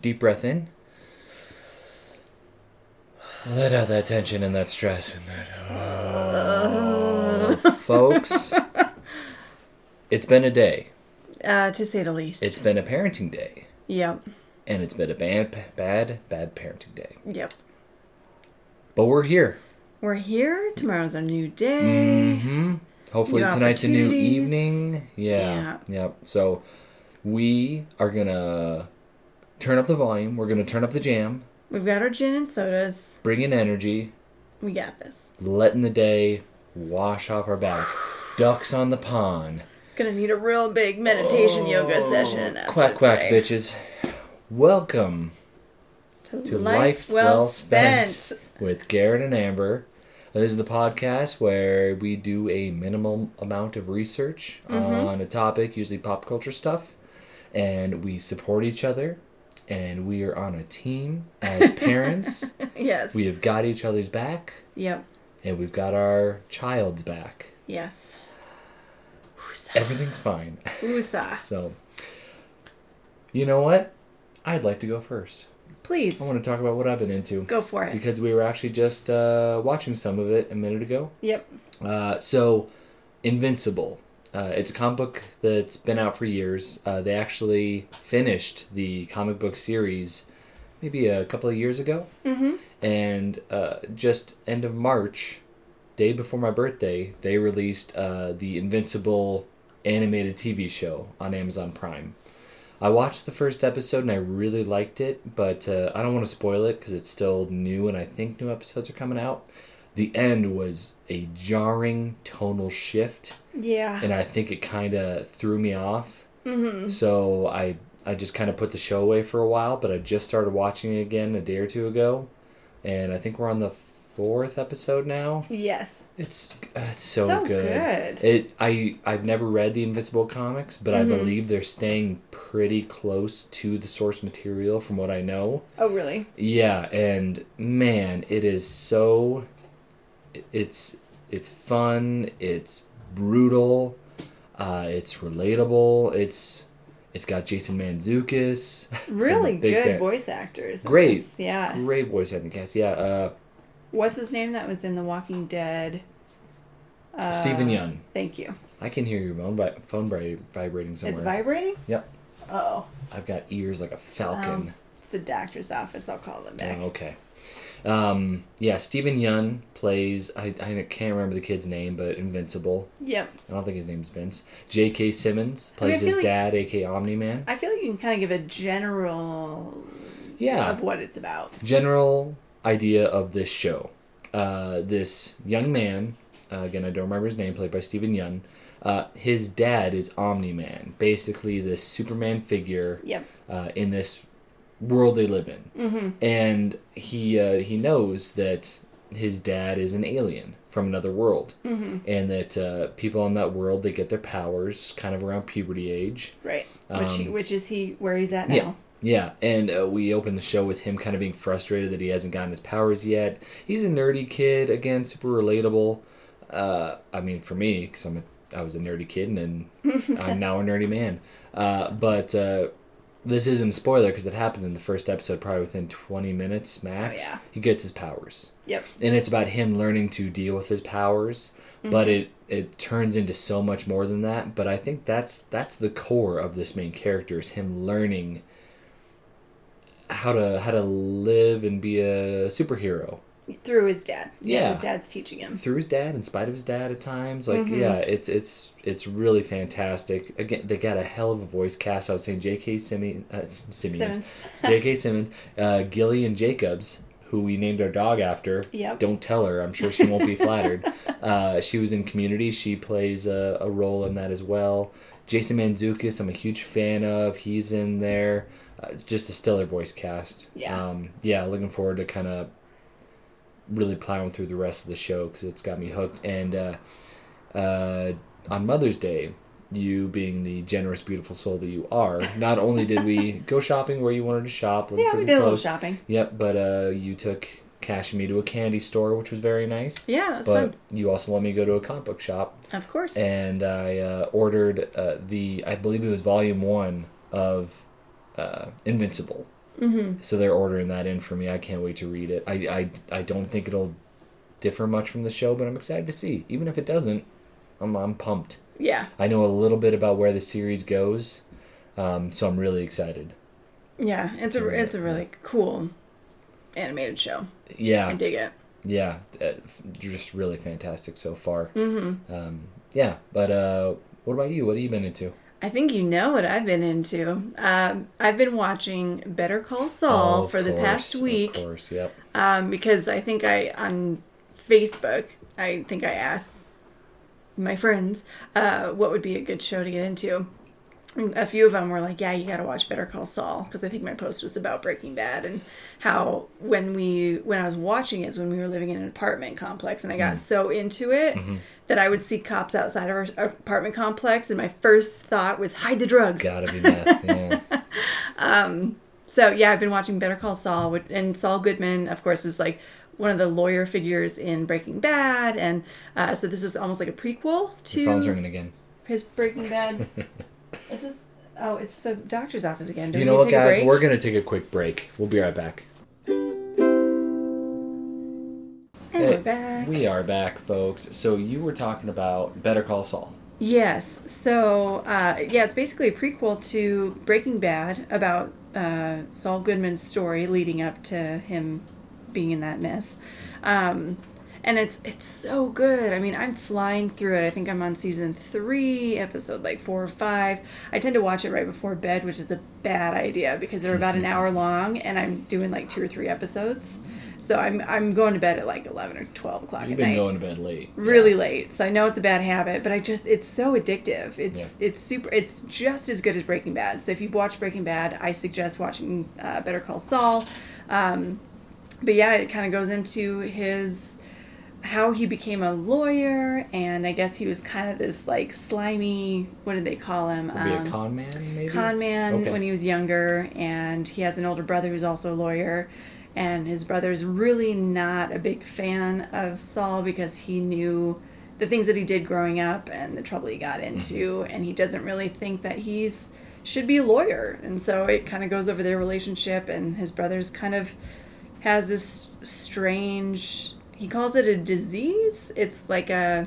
deep breath in. Let out that tension and that stress and that. Oh. Folks, it's been a day. Uh, to say the least. It's been a parenting day. Yep. And it's been a bad, bad, bad parenting day. Yep. But we're here. We're here. Tomorrow's a new day. Mm-hmm. Hopefully New tonight's a new evening. Yeah. Yep. So we are gonna turn up the volume. We're gonna turn up the jam. We've got our gin and sodas. Bring in energy. We got this. Letting the day wash off our back. Ducks on the pond. Gonna need a real big meditation yoga session. Oh, Quack quack, today. bitches. Welcome To, to life, well, spent. with Garrett and Amber. This is the podcast where we do a minimal amount of research Mm-hmm. on a topic, usually pop culture stuff, and we support each other. And we are on a team as parents. yes. we have got each other's back, Yep. and we've got our child's back. Yes. Woosa. Everything's fine. Woosa. So, you know what? I'd like to go first. Please I want to talk about what I've been into. go for it. because we were actually just uh, watching some of it a minute ago. Yep. Uh, so, Invincible. Uh, it's a comic book that's been out for years. Uh, they actually finished the comic book series maybe a couple of years ago. Mm-hmm. And uh, just end of March, day before my birthday, they released uh, the Invincible animated TV show on Amazon Prime. I watched the first episode and I really liked it, but uh, I don't want to spoil it because it's still new and I think new episodes are coming out. The end was a jarring tonal shift, Yeah. and I think it kind of threw me off. Mm-hmm. So I I just kind of put the show away for a while, but I just started watching it again a day or two ago, and I think we're on the fourth episode now. Yes. It's uh, it's so, So good. good. It I I've never read the Invincible comics, but I Mhm. believe they're staying pretty close to the source material from what I know. Oh, really? Yeah, and man, it is so it's it's fun, it's brutal, uh, it's relatable, it's it's got Jason Mantzoukas. Really I'm a big good fan. voice actors. Great. this. Yeah. Great voice acting cast. Yeah, uh, What's his name that was in The Walking Dead? Uh, Steven Yeun. Thank you. I can hear your phone, vi- phone vibra- vibrating somewhere. It's vibrating? Yep. Oh. I've got ears like a falcon. Um, it's the doctor's office. I'll call them back. Oh, okay. Um, yeah, Steven Yeun plays. I, I can't remember the kid's name, but Invincible. Yep. I don't think his name's Vince. J.K. Simmons I mean, I plays his like- dad, aka Omni Man. I feel like you can kind of give a general Yeah, of what it's about. general idea of this show. Uh, this young man, uh, again, I don't remember his name, played by Steven Yeun. Uh, his dad is Omni Man, basically this Superman figure Yep. uh, in this world they live in. Mm-hmm. and he uh, he knows that his dad is an alien from another world, Mm-hmm. and that uh, people on that world they get their powers kind of around puberty age. Right. Which he, Um, which is he where he's at now? yeah. Yeah, and uh, we open the show with him kind of being frustrated that he hasn't gotten his powers yet. He's a nerdy kid, again, super relatable. Uh, I mean, for me, because I'm a, I was a nerdy kid, and then I'm now a nerdy man. Uh, but uh, this isn't a spoiler because it happens in the first episode, probably within 20 minutes max. Oh, yeah. He gets his powers, Yep. and it's about him learning to deal with his powers. Mm-hmm. But it it turns into so much more than that. But I think that's that's the core of this main character is him learning how to how to live and be a superhero Through his dad. Yeah. His dad's teaching him. through his dad in spite of his dad at times like Mhm. yeah it's it's it's really fantastic again they got a hell of a voice cast i was saying jk simmons uh, Simmons. jk simmons uh, gillian jacobs who we named our dog after Yep. don't tell her i'm sure she won't be flattered uh, she was in community she plays a, a role in that as well jason mantzoukas i'm a huge fan of he's in there uh, it's just a stellar voice cast Yeah. um, yeah looking forward to kind of really plowing through the rest of the show because it's got me hooked and uh, uh, on mother's day you being the generous beautiful soul that you are not only did we go shopping where you wanted to shop Yeah, for we did a little shopping. Yep, but uh, you took Cash and me to a candy store, which was very nice. Yeah, that was But fun. you also let me go to a comic book shop, Of course. and I uh, ordered uh, the I believe it was volume one of uh, Invincible. Mm-hmm. So they're ordering that in for me. I can't wait to read it. I, I, I don't think it'll differ much from the show, but I'm excited to see. Even if it doesn't, I'm, I'm pumped. Yeah. I know a little bit about where the series goes, um, so I'm really excited. Yeah. It's a it's a really cool animated show. Yeah, I dig it. yeah, uh, just really fantastic so far. Mm-hmm. Um, yeah, but uh, what about you? What have you been into? I think you know what I've been into. Um, I've been watching Better Call Saul Oh, for the past week. Of course, yep. um, because I think I on Facebook I think I asked my friends uh, what would be a good show to get into. And a few of them were like, "Yeah, you got to watch Better Call Saul," because I think my post was about Breaking Bad and how when we when I was watching it is when we were living in an apartment complex and I Mm. got so into it Mm-hmm. That I would see cops outside of our our apartment complex and my first thought was hide the drugs. Gotta be meth. Yeah. So yeah, I've been watching Better Call Saul, and Saul Goodman, of course, is like one of the lawyer figures in Breaking Bad, and uh, so this is almost like a prequel Your phone's to ringing again. his Breaking Bad. this is oh, it's the doctor's office again. Do you know what, guys? We're gonna take a quick break. We'll be right back. And Hey, we're back. We are back, folks. So you were talking about Better Call Saul. Yes. So, uh, yeah, it's basically a prequel to Breaking Bad about uh, Saul Goodman's story leading up to him being in that mess. Um, and it's it's so good. I mean, I'm flying through it. I think I'm on season three, episode like four or five. I tend to watch it right before bed, which is a bad idea because they're about an hour long, and I'm doing like two or three episodes. So I'm I'm going to bed at like eleven or twelve o'clock You've been night going to bed late. really Yeah. late so i know it's a bad habit but i just it's so addictive it's it's super it's just as good as breaking bad so if you've watched breaking bad i suggest watching uh, better call saul um, but yeah it kind of goes into his how he became a lawyer and i guess he was kind of this like slimy what did they call him Be a Um, con man, maybe. con man Okay. when he was younger, and he has an older brother who's also a lawyer. And his brother's really not a big fan of Saul because he knew the things that he did growing up and the trouble he got mm-hmm. into, and he doesn't really think that he's should be a lawyer. And so it kind of goes over their relationship, and his brother's kind of has this strange. He calls it a disease. It's like a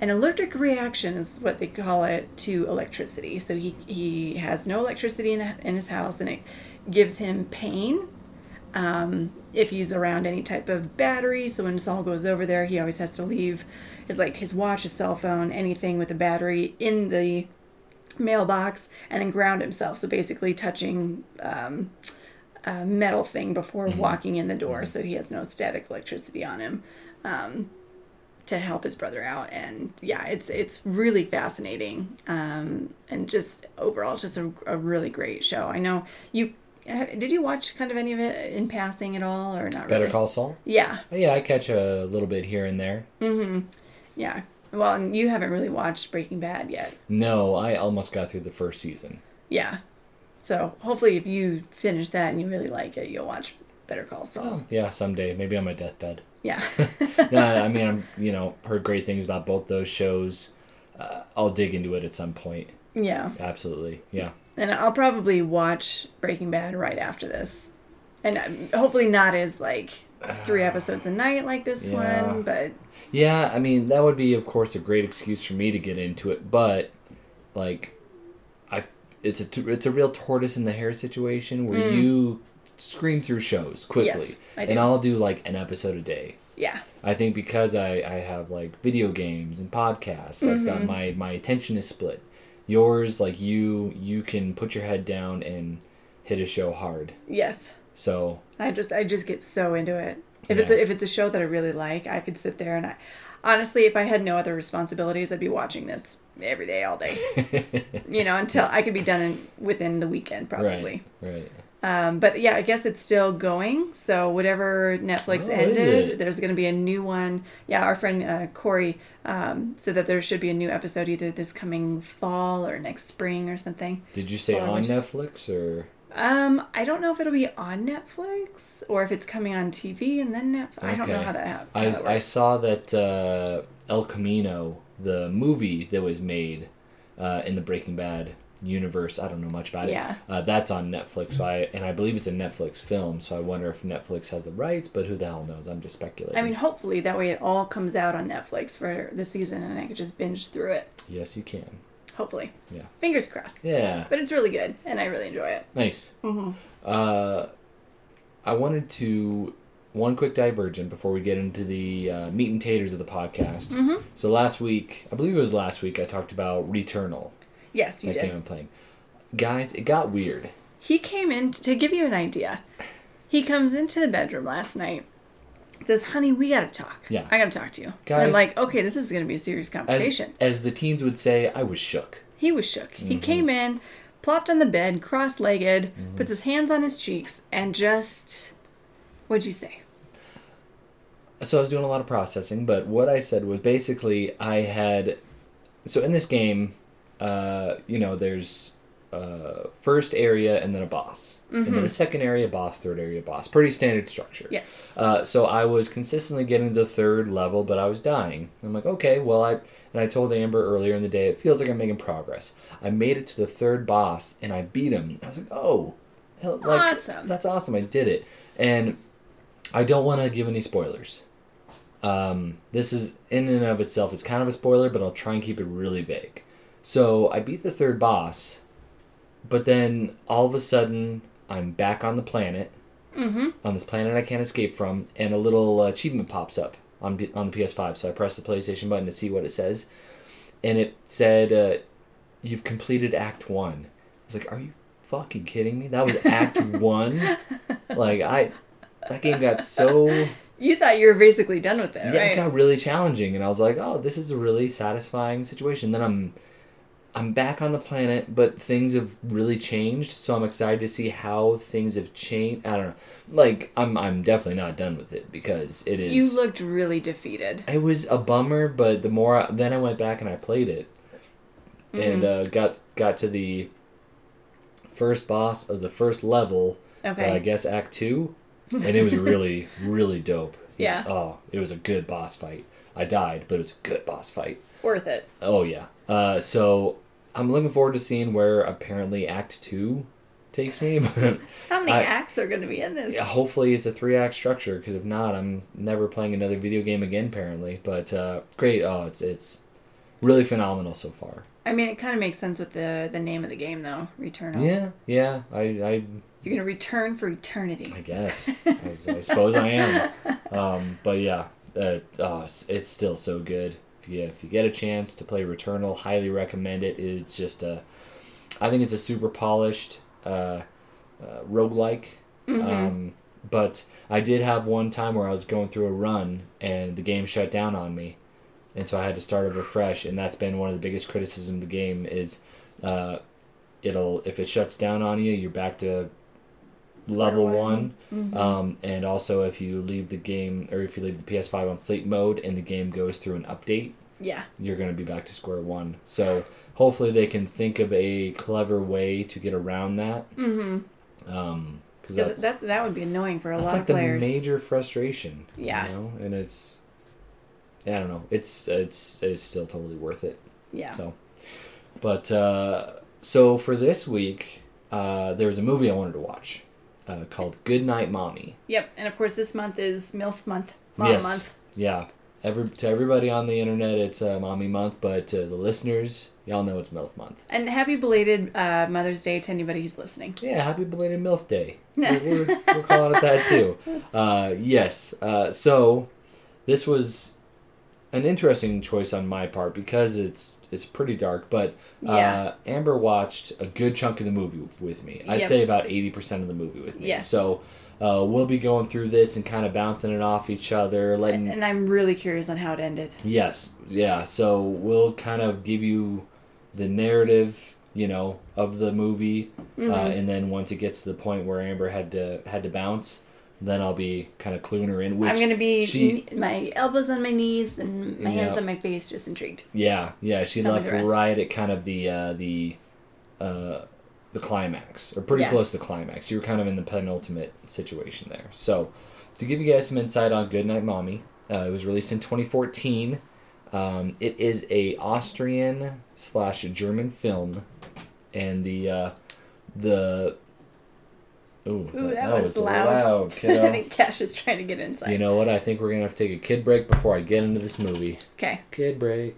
an allergic reaction is what they call it to electricity. So he, he has no electricity in, in his house and it gives him pain um, if he's around any type of battery. So when Saul goes over there, he always has to leave his like his watch, his cell phone, anything with a battery in the mailbox and then ground himself. So basically touching um, a metal thing before walking in the door so he has no static electricity on him. Um, to help his brother out and yeah it's it's really fascinating um and just overall just a, a really great show i know you did you watch kind of any of it in passing at all or not Better really? Call Saul. yeah Oh, yeah, I catch a little bit here and there. Mm-hmm. Yeah well and you haven't really watched breaking bad yet No, I almost got through the first season. yeah so hopefully if you finish that and you really like it you'll watch better call saul Yeah, someday, maybe on my deathbed. yeah no, I mean, I'm you know heard great things about both those shows. Uh, I'll dig into it at some point. yeah Absolutely, yeah. And i'll probably watch breaking bad right after this and hopefully not as like three episodes a night like this Yeah. one but Yeah, I mean that would be, of course, a great excuse for me to get into it, but like, I, it's a it's a real tortoise in the hare situation where you scream through shows quickly, Mm. Yes, I do. and I'll do like an episode a day. yeah I think because I, I have like video games and podcasts, like that, my my attention is split. Yours, like you, you can put your head down and hit a show hard. yes So I just I just get so into it. If it's a, if it's a show that I really like, I could sit there and I honestly, if I had no other responsibilities, I'd be watching this every day, all day. you know, until I could be done in, within the weekend, probably. right, right. Um, but yeah, I guess it's still going. So whatever Netflix Oh, ended, there's going to be a new one. Yeah, our friend uh, Corey um, said that there should be a new episode either this coming fall or next spring or something. Did you say on Netflix or? Um, I don't know if it'll be on Netflix or if it's coming on TV and then Netflix. I don't know how that happens. I, I saw that uh, El Camino, the movie that was made uh, in the Breaking Bad universe. I don't know much about Yeah. it. Uh, that's on Netflix. So I and I believe it's a Netflix film. So I wonder if Netflix has the rights, but who the hell knows? I'm just speculating. I mean, hopefully that way it all comes out on Netflix for the season and I could just binge through it. yes, you can. Hopefully. Yeah. Fingers crossed. Yeah. But it's really good and I really enjoy it. Nice. Mm-hmm. Uh, I wanted to one quick divergent before we get into the uh, meat and taters of the podcast. Mhm. So last week, I believe it was last week, I talked about Returnal. Yes, you that did. I'm playing. Guys, it got weird. He came in to give you an idea. He comes into the bedroom last night. Says, "Honey, we gotta talk. Yeah. I gotta talk to you." and Guys- I'm like, "Okay, this is gonna be a serious As, conversation." as the teens would say, I was shook. He was shook. Mm-hmm. He came in, plopped on the bed, cross-legged, Mm-hmm. puts his hands on his cheeks, and just, what'd you say? So I was doing a lot of processing, but what I said was basically I had. So in this game, uh, you know, there's uh, first area and then a boss, and then a second area boss, third area boss. Pretty standard structure. Yes. Uh, so I was consistently getting to the third level, but I was dying. I'm like, okay, well, I and I told Amber earlier in the day, it feels like I'm making progress. I made it to the third boss and I beat him. I was like, oh, hell, like, Awesome. That's awesome. I did it, and I don't want to give any spoilers. Um, this is in and of itself, it's kind of a spoiler, but I'll try and keep it really vague. So I beat the third boss, but then all of a sudden I'm back on the planet Mm-hmm. on this planet I can't escape from, and a little uh, achievement pops up on on the PS5. So I press the PlayStation button to see what it says, and it said, uh, "You've completed Act One." I was like, "Are you fucking kidding me? That was Act One." Like I, that game got so You thought you were basically done with it, yeah, it got really challenging, and I was like, "Oh, this is a really satisfying situation." Then I'm, I'm back on the planet, but things have really changed, so I'm excited to see how things have changed. I don't know, like I'm, I'm definitely not done with it because it is. You looked really defeated. it was a bummer, but the more I, then I went back and I played it, and Mm-hmm. uh, got got to the first boss of the first level. Okay. Uh, I guess Act Two, and it was really really dope. Yeah. Oh, it was a good boss fight. I died, but it was a good boss fight. Worth it. Oh yeah. Uh, so I'm looking forward to seeing where apparently Act Two takes me. But How many I- acts are going to be in this? yeah, hopefully it's a three act structure. Because if not, I'm never playing another video game again. Apparently, but uh, great. Oh, it's it's really phenomenal so far. I mean, it kind of makes sense with the the name of the game, though. Returnal. Yeah, yeah. I I You're gonna return for eternity. I guess. I, I suppose I am. Um, but yeah, uh, oh, it's, still so good. If you, if you get a chance to play Returnal, highly recommend it. It's just a, I think it's a super polished uh, uh, roguelike. Um, but I did have one time where I was going through a run and the game shut down on me. And so I had to start over fresh. And that's been one of the biggest criticisms of the game is uh, it'll if it shuts down on you, you're back to level one. Mhm. Um, and also, if you leave the game or if you leave the PS5 on sleep mode and the game goes through an update, yeah. you're going to be back to square one. So hopefully, they can think of a clever way to get around that. Mm-hmm. Um, because That's, that's, that would be annoying for a lot like of the players. major frustration. Yeah. You know, and it's, yeah, I don't know. It's it's it's still totally worth it. yeah. So, but uh, so for this week, uh, there was a movie I wanted to watch uh, called Good Night Mommy. Yep. And of course, this month is MILF month. Mom yes. month. Yeah. Every to everybody on the internet, it's uh, Mommy Month, but to the listeners, y'all know it's MILF Month. And happy belated uh, Mother's Day to anybody who's listening. Yeah, happy belated MILF Day. We're, we're, we're calling it that too. Uh, yes. Uh, so this was an interesting choice on my part because it's it's pretty dark, but uh, Yeah. Amber watched a good chunk of the movie with- me. I'd Yep. say about eighty percent of the movie with me. Yes. So uh, we'll be going through this and kind of bouncing it off each other, letting And I'm really curious on how it ended. Yes, yeah. So we'll kind of give you the narrative, you know, of the movie, uh, Mhm. and then once it gets to the point where Amber had to had to bounce, then I'll be kind of cluing her in. Which I'm gonna be she- my elbows on my knees and my hands Yeah. on my face, just intrigued. yeah, yeah. She Tell left right at kind of the uh, the uh, the climax, or pretty Yes. close to the climax. You were kind of in the penultimate situation there. So to give you guys some insight on Goodnight Mommy, uh, it was released in 2014. Um, it is a Austrian slash German film and the uh, the. Ooh, Ooh, that was loud. loud, I think Cash is trying to get inside. you know what? I think we're gonna have to take a kid break before I get into this movie. Okay. Kid break.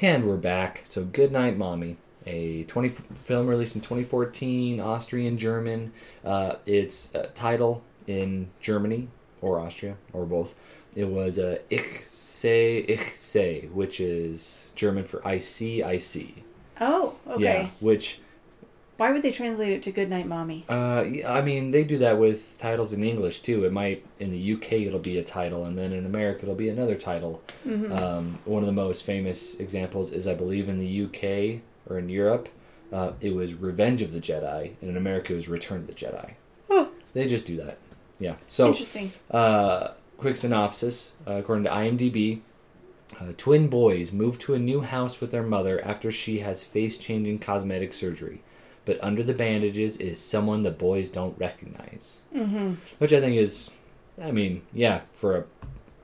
And we're back. So, Good Night Mommy, a 20 film released in 2014, Austrian German. Uh, its uh, title in Germany or Austria or both. It was uh, Ich sehe, ich sehe, which is German for I see, I see. Oh, okay. Yeah, which Why would they translate it to Good Night Mommy? Uh, I mean, they do that with titles in English too. It might in the UK it'll be a title, and then in America it'll be another title. Um, one of the most famous examples is, I believe, in the UK or in Europe, uh, it was Revenge of the Jedi, and in America it was Return of the Jedi. Oh. They just do that. Yeah. So, Interesting. uh, quick synopsis uh, according to IMDb. Uh, twin boys move to a new house with their mother after she has face changing cosmetic surgery. But under the bandages is someone the boys don't recognize. Mm-hmm. Which I think is, I mean, yeah, for a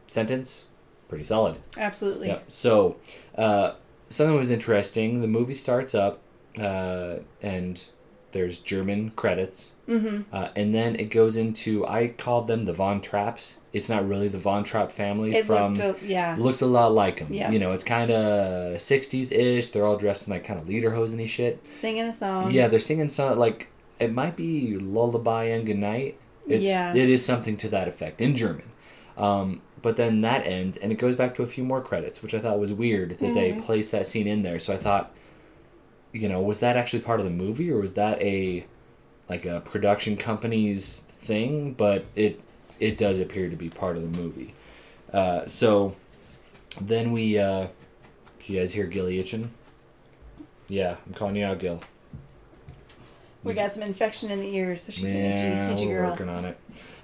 sentence, pretty solid. Absolutely. Yeah. So, uh, something was interesting. The movie starts up, uh, and there's German credits, Mm-hmm. uh, and then it goes into I called them the Von Trapps. It's not really the Von Trapp family It from. looked, uh, yeah. looks a lot like them. Yeah. You know, it's kind of 60s ish. They're all dressed in like kind of lederhosen shit. Singing a song. yeah, they're singing some like it might be Lullaby and Goodnight. It's, Yeah. It is something to that effect in German. Um, but then that ends and it goes back to a few more credits, which I thought was weird that they Mhm. placed that scene in there. So I thought, you know, was that actually part of the movie or was that a like a production company's thing? But it it does appear to be part of the movie. Uh, so then we uh, can you guys hear Gilly itching? Yeah, I'm calling you out, Gil. We got some infection in the ears, so she's gonna hit you, Yeah, hit you we're girl. working on it.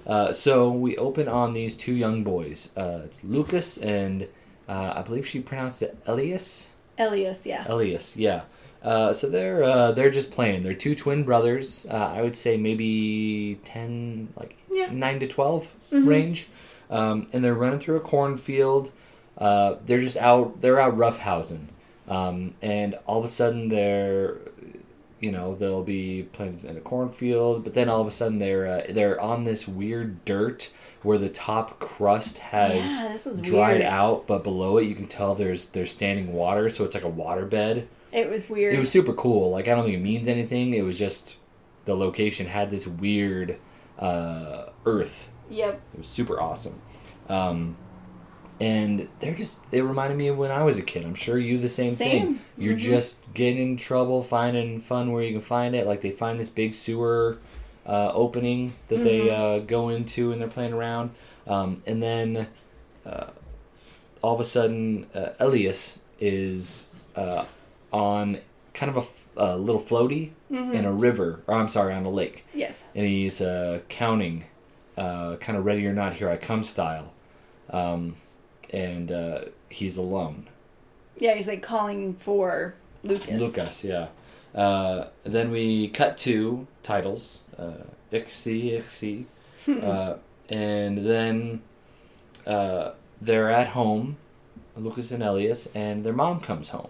Uh, so we open on these two young boys. Uh, it's Lucas and uh, I believe she pronounced it Elias. Elias, yeah. Elias, yeah. Uh, so they're uh, they're just playing. They're two twin brothers. Uh, I would say maybe ten, like Yeah. nine to 12 Mhm. range, um, and they're running through a cornfield. Uh, they're just out. They're out roughhousing, um, and all of a sudden they're, you know, they'll be playing in a cornfield, but then all of a sudden they're uh, they're on this weird dirt where the top crust has yeah, dried weird. out, but below it you can tell there's there's standing water, so it's like a water bed. It was weird. It was super cool. Like I don't think it means anything. It was just the location had this weird uh, earth. Yep. It was super awesome. Um, and they're just it reminded me of when I was a kid. I'm sure you the same, thing. Same. You're Mhm. just getting in trouble, finding fun where you can find it. Like they find this big sewer uh, opening that they Mhm. uh, go into and they're playing around. Um, and then uh, all of a sudden, uh, Elias is uh, on kind of a little floaty Mhm. in a river, or I'm sorry, on a lake Yes. and he's uh, counting, uh, kind of ready or not, here I come style. Um, and uh, he's alone. Yeah, he's like calling for Lucas. Lucas, yeah. Uh, then we cut to titles uh, Ixi, Ixi. uh, and then uh, they're at home, Lucas and Elias, and their mom comes home.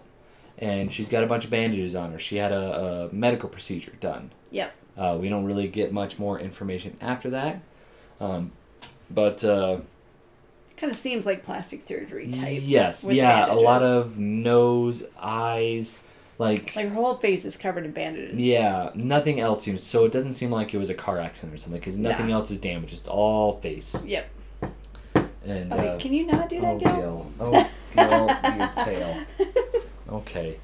And she's got a bunch of bandages on her. She had a, a medical procedure done. Yep. Uh, we don't really get much more information after that. Um, but uh, Kind of seems like plastic surgery type. yes, yeah, a lot of nose, eyes, like, Like her whole face is covered in bandages. yeah, nothing else seems. So it doesn't seem like it was a car accident or something because nothing Nah. else is damaged. It's all face. Yep. And Okay, uh, can you not do that, oh, Gil? Gil. Oh, Gil, your tail. Okay.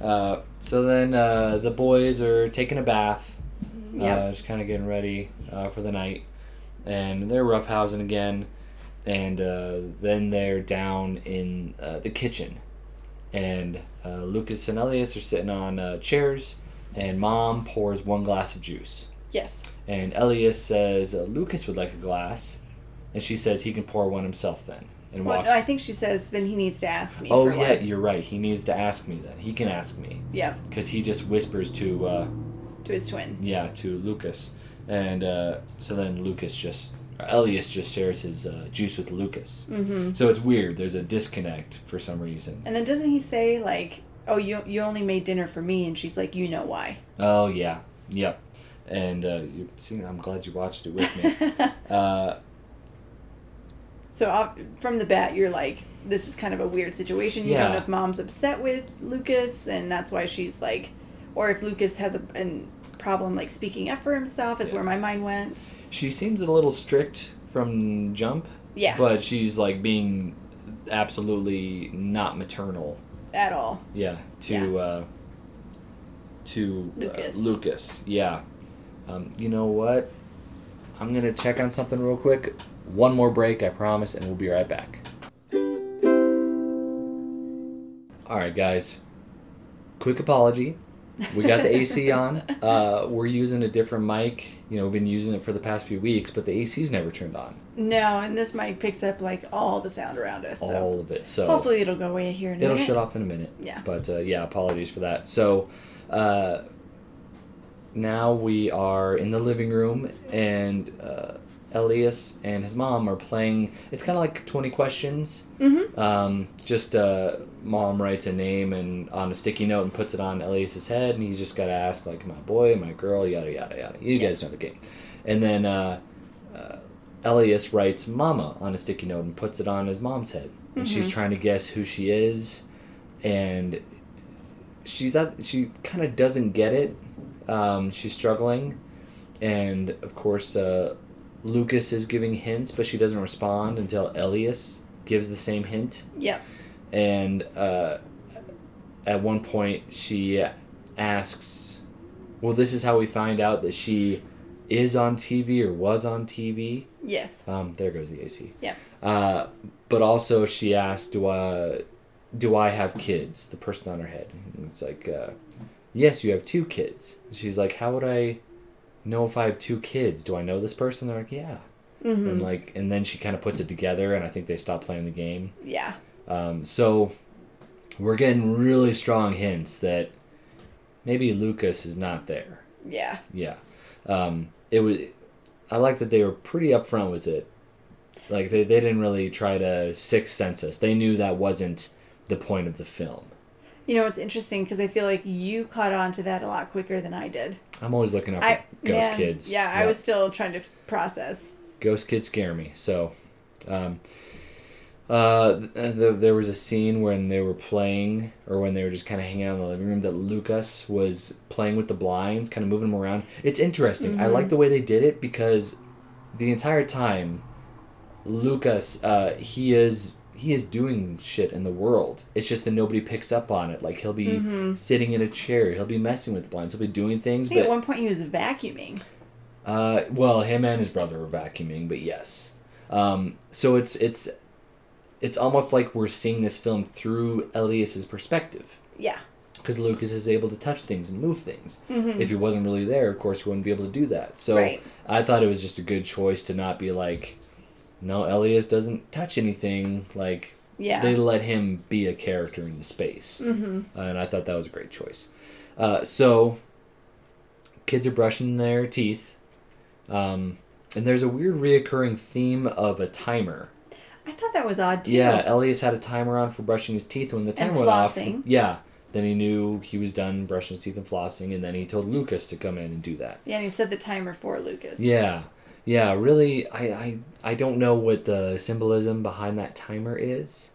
Uh, so then uh, the boys are taking a bath, Yep. uh, just kind of getting ready uh, for the night, and they're roughhousing again, and uh, then they're down in uh, the kitchen, and uh, Lucas and Elias are sitting on uh, chairs, and Mom pours one glass of juice, yes. and Elias says Lucas would like a glass, and she says he can pour one himself then, and Well, walks. no, I think she says then he needs to ask me. Oh yeah, you're right. He needs to ask me then. He can ask me Yeah, because he just whispers to uh, to his twin. yeah to Lucas, and uh, so then Lucas just Elias just shares his uh, juice with Lucas. Mm-hmm. So it's weird. There's a disconnect for some reason. And then doesn't he say like "Oh, you you only made dinner for me," and she's like, "You know why?" Oh yeah, yep. And uh, you see, I'm glad you watched it with me. uh, So uh, from the bat, you're like, "This is kind of a weird situation." You don't know if mom's upset with Lucas, and that's why she's like, or if Lucas has a, problem like speaking up for himself. Is Yeah. where my mind went. she seems a little strict from jump, Yeah, but she's like being absolutely not maternal. at all. Yeah, to uh, to Lucas. Uh, Lucas. Yeah. Um, you know what? I'm gonna check on something real quick. One more break, I promise, and we'll be right back. All right, guys. Quick apology. We got the AC on. Uh, we're using a different mic. You know, we've been using it for the past few weeks, but the AC's never turned on. No, and this mic picks up like all the sound around us. So All of it. So hopefully it'll go away here in a It'll minute. shut off in a minute. Yeah. But uh, yeah, apologies for that. So uh, now we are in the living room, and uh, Elias and his mom are playing. It's kind of like 20 questions. Mm-hmm. Um, just uh, mom writes a name and on a sticky note and puts it on Elias's head, and he's just got to ask, like, "My boy, my girl, yada, yada, yada. You Yes. guys know the game. And then uh, uh, Elias writes mama on a sticky note and puts it on his mom's head. And she's Mhm. trying to guess who she is, and she's at, she kind of doesn't get it. Um, she's struggling, and of course, uh, Lucas is giving hints, but she doesn't respond until Elias gives the same hint Yeah. and uh, at one point she asks well this is how we find out that she is on tv or was on tv Yes. um, there goes the ac Yeah. uh, but also she asked do i do i have kids the person on her head and it's like uh, yes you have two kids she's like how would i know if i have two kids do i know this person they're like yeah Mm-hmm. and like and then she kind of puts it together and i think they stop playing the game yeah. um, so we're getting really strong hints that maybe Lucas is not there. Yeah. Yeah. Um, it was. I like that they were pretty upfront with it. Like they, they didn't really try to sixth sense us. They knew that wasn't the point of the film. You know, it's interesting because I feel like you caught on to that a lot quicker than I did. I'm always looking up for I ghost man, kids. Yeah, I was still trying to process. ghost kids scare me. So, um, uh, th- th- there was a scene when they were playing, or when they were just kind of hanging out in the living room, that Lucas was playing with the blinds, kind of moving them around. It's interesting. I Mhm. like the way they did it because the entire time, Lucas, uh, he is he is doing shit in the world. It's just that nobody picks up on it. Like he'll be Mhm. sitting in a chair, he'll be messing with blinds, he'll be doing things, think at one point he was vacuuming. uh, well, him and his brother were vacuuming, but yes. Um, so it's it's it's almost like we're seeing this film through Elias's perspective Yeah. because Lucas is able to touch things and move things. Mm-hmm. If he wasn't really there, of course, he wouldn't be able to do that. So Right. I thought it was just a good choice to not be like, no, Elias doesn't touch anything. Like Yeah. they let him be a character in the space mm-hmm. and I thought that was a great choice. Uh, so, kids are brushing their teeth, um, and there's a weird reoccurring theme of a timer. I thought that was odd too. Yeah, Elias had a timer on for brushing his teeth. When the And timer went off, yeah, then he knew he was done brushing his teeth and flossing, and then he told Lucas to come in and do that. Yeah, and he set the timer for Lucas. Yeah, yeah. Really, I, I, I don't know what the symbolism behind that timer is.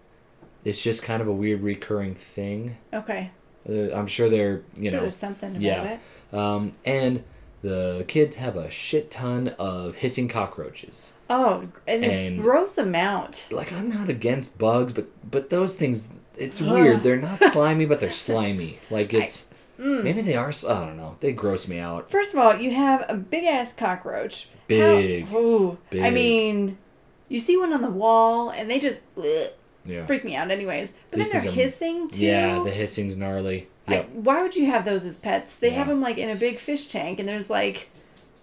It's just kind of a weird recurring thing. Okay. Uh, I'm sure they're you sure know there's something about yeah. it. Um, and the kids have a shit ton of hissing cockroaches. Oh, and, And- a gross amount. Like I'm not against bugs, but but those things, it's weird. They're not slimy, but they're slimy. Like it's Mm. maybe they are. I don't know. They gross me out. First of all, you have a big ass cockroach. Big. How, ooh, I mean, you see one on the wall, and they just bleh, Yeah. freak me out. Anyways, but These then they're are- hissing too. Yeah, the hissing's gnarly. Yep. why would you have those as pets? They have them like in a big fish tank, and there's like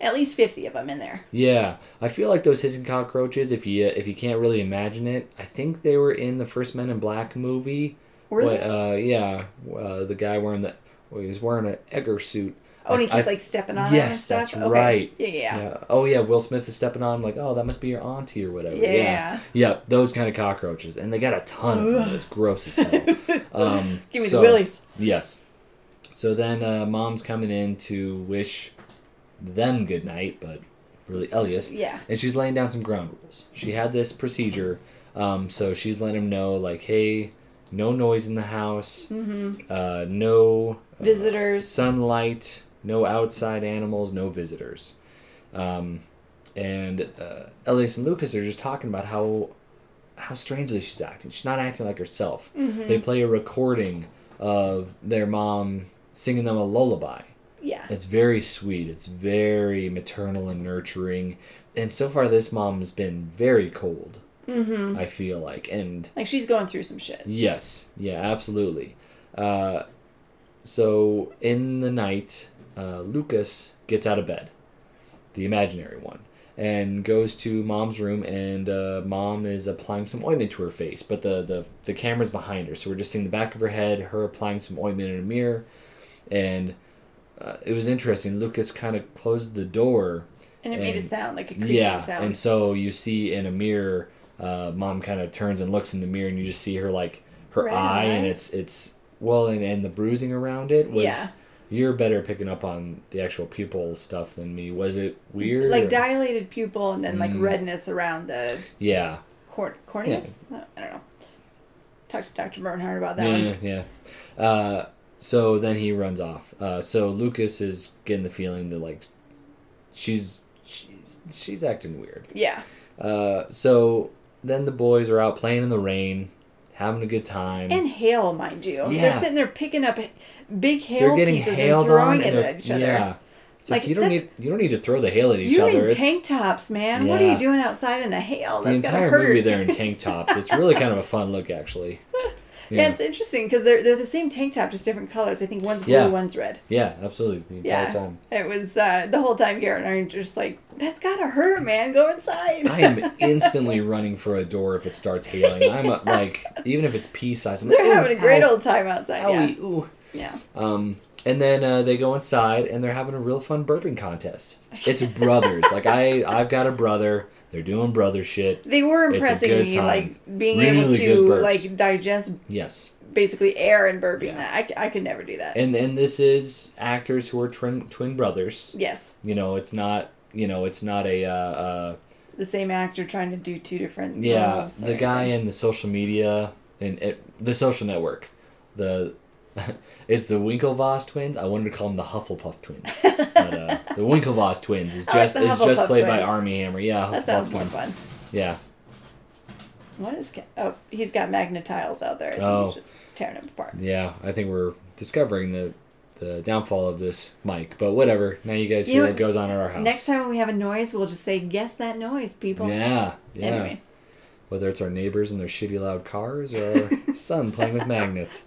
at least fifty of them in there. Yeah, I feel like those hissing cockroaches. If you if you can't really imagine it, I think they were in the first Men in Black movie. Were What, they? uh, yeah, uh, the guy wearing the well, he was wearing an Edgar suit. Oh, and he keeps like stepping on Yes, that's Okay. right. Yeah, yeah, yeah. Yeah. Oh yeah, Will Smith is stepping on. I'm like, oh, that must be your auntie or whatever. Yeah. Yeah. Yeah, those kind of cockroaches, and they got a ton of them. It's gross as hell. Um, Give me so- the willies. Yes. So then, uh, mom's coming in to wish them good night, but really Elias. Yeah. And she's laying down some ground rules. She had this procedure, um, so she's letting him know, like, hey, no noise in the house, Mm-hmm. uh, no uh, Visitors. sunlight, no outside animals, no visitors. Um, and uh, Elias and Lucas are just talking about how how strangely she's acting. She's not acting like herself. Mm-hmm. They play a recording of their mom singing them a lullaby. Yeah. It's very sweet. It's very maternal and nurturing. And so far, this mom's been very cold. Mm-hmm. I feel like, and Like she's going through some shit. Yes, yeah, absolutely. Uh, so in the night, uh, Lucas gets out of bed, the imaginary one, and goes to mom's room, and uh, mom is applying some ointment to her face, but the, the the camera's behind her, so we're just seeing the back of her head, her applying some ointment in a mirror, and uh, it was interesting. Lucas kind of closed the door And it made a sound, like a creaking yeah, sound. and so you see in a mirror, uh, mom kind of turns and looks in the mirror, and you just see her like her Red eye, and it's it's well, and, and the bruising around it was. Yeah. You're better picking up on the actual pupil stuff than me. Was it weird? like or- dilated pupil and then like Mm. redness around the Yeah. cor- corneas. No, I don't know. Talk to Dr. Bernhard about that Yeah, one. yeah. Uh, so then he runs off. Uh, so Lucas is getting the feeling that like she's she, she's acting weird. Yeah. Uh, so then the boys are out playing in the rain, having a good time. And hail, mind you. Yeah. They're sitting there picking up big hail pieces and throwing it at each other. yeah. It's like, Like, you don't that- need you don't need to throw the hail at each You're other. in It's tank tops, man. Yeah. What are you doing outside in the hail? the entire movie they're in tank tops. It's really kind of a fun look, actually. Yeah, Yeah, it's interesting because they're they're the same tank top, just different colors. I think one's blue, Yeah. one's red. yeah, absolutely. The entire Yeah, time. it was uh, the whole time. Garrett and I are just like, "That's gotta hurt, man. Go inside." I am instantly running for a door if it starts hailing. I'm uh, like, even if it's pea size, I'm like, they're "Ooh, having a great ow, old time outside. owie, ooh." Yeah, yeah. Um, and then uh, they go inside and they're having a real fun burping contest. It's brothers. like I, I've got a brother. They're doing brother shit. They were impressing me, time. like being Really able to like digest Yes. basically air and burping. Yeah. That I, I could never do that. And and this is actors who are twin twin brothers. yes, You know, it's not. You know, it's not a. Uh, uh, the same actor trying to do two different. yeah, the guy in the social media and it, the social network, the. It's the Winklevoss twins. I wanted to call them the Hufflepuff twins, but uh, the Winklevoss twins is I like just is just played by. Armie Hammer. Yeah, That Hufflepuff sounds more twins. fun. Yeah, What is? Oh, he's got Magna-Tiles out there. I think Oh. he's just tearing them apart. yeah. I think we're discovering the the downfall of this mic, but whatever. Now you guys You hear know what goes on at our house. Next time when we have a noise, we'll just say, "Guess that noise, people." Yeah, yeah. Anyways, whether it's our neighbors and their shitty loud cars or our son playing with magnets.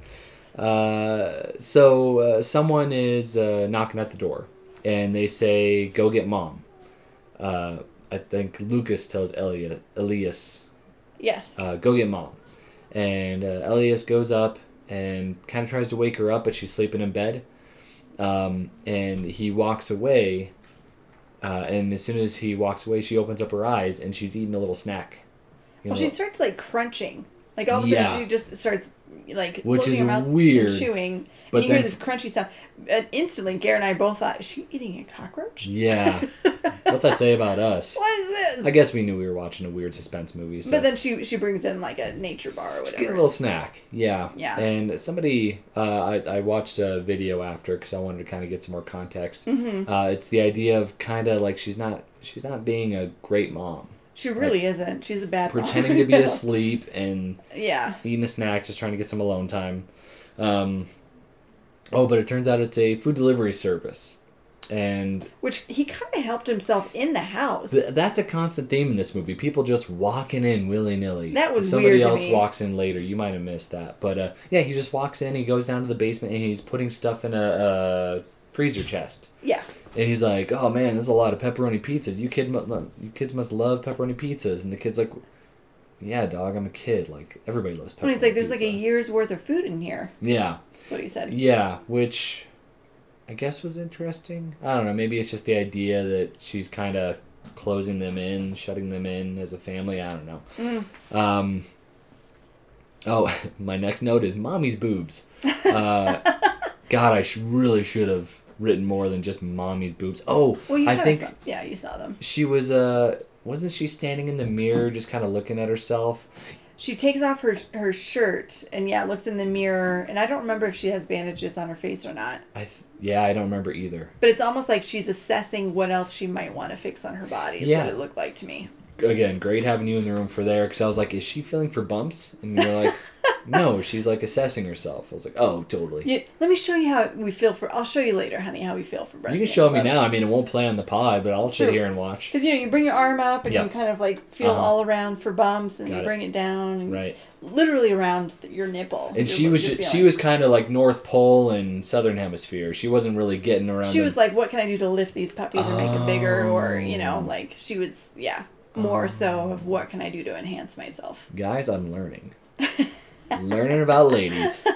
Uh, so uh, someone is uh, knocking at the door, and they say, "Go get mom." Uh, I think Lucas tells Elias, Elias yes. uh, "Go get mom," and uh, Elias goes up and kind of tries to wake her up, but she's sleeping in bed. Um, and he walks away, uh, and as soon as he walks away, she opens up her eyes and she's eating a little snack. You Well, she starts like crunching. Like all of a Yeah. sudden, she just starts like Which is weird, chewing. but and you hear this crunchy sound. And instantly, Garrett and I both thought, "Is she eating a cockroach? Yeah. What's that say about us? What is this?" I guess we knew we were watching a weird suspense movie. So. But then she she brings in like a nature bar or get a whatever. little snack. Yeah. Yeah. And somebody, uh, I, I watched a video after because I wanted to kind of get some more context. Mm-hmm. Uh, it's the idea of kind of like she's not she's not being a great mom, She really isn't. She's a bad mom. pretending to be asleep and yeah. eating a snack, just trying to get some alone time. Um, oh, but it turns out it's a food delivery service, and Which he kind of helped himself in the house. Th- that's a constant theme in this movie. People just walking in willy nilly. That was somebody else walks in later. You might have missed that, but uh, yeah, he just walks in. He goes down to the basement and he's putting stuff in a, a freezer chest. yeah. And he's like, "Oh man, there's a lot of pepperoni pizzas. You kid, you kids must love pepperoni pizzas." And the kid's like, "Yeah, dog, I'm a kid. Like everybody loves pepperoni." He's like, "There's like a year's worth of food in here." yeah, That's what he said. yeah, which I guess was interesting. I don't know. Maybe it's just the idea that she's kind of closing them in, shutting them in as a family. I don't know. Mm. Um, oh, my next note is mommy's boobs. Uh, God, I sh- really should have written more than just mommy's boobs. Oh, Well, you I think saw, yeah, you saw them. she was. Uh, wasn't she standing in the mirror, just kind of looking at herself? She takes off her her shirt and yeah, looks in the mirror. And I don't remember if she has bandages on her face or not. I th- yeah, I don't remember either. But it's almost like she's assessing what else she might want to fix on her body. Is Yeah. what it looked like to me. Again, great having you in the room for there because I was like, is she feeling for bumps? And you're like, no, she's like assessing herself. I was like, oh, totally. Yeah, let me show you how we feel for. I'll show you later, honey, how we feel for breast. You can show me now. I mean, it won't play on the pod, but I'll sit here and watch. Because you know, you bring your arm up and Yeah. you kind of like feel Uh-huh. all around for bumps, and Got you bring it down, and Right. literally around your nipple. And she was your ju- she was kind of like North Pole and Southern Hemisphere. She wasn't really getting around. She the- was like, "What can I do to lift these puppies or make them bigger?" Or you know, Oh. like she was, yeah, more so of what can I do to enhance myself. guys, I'm learning, learning about ladies.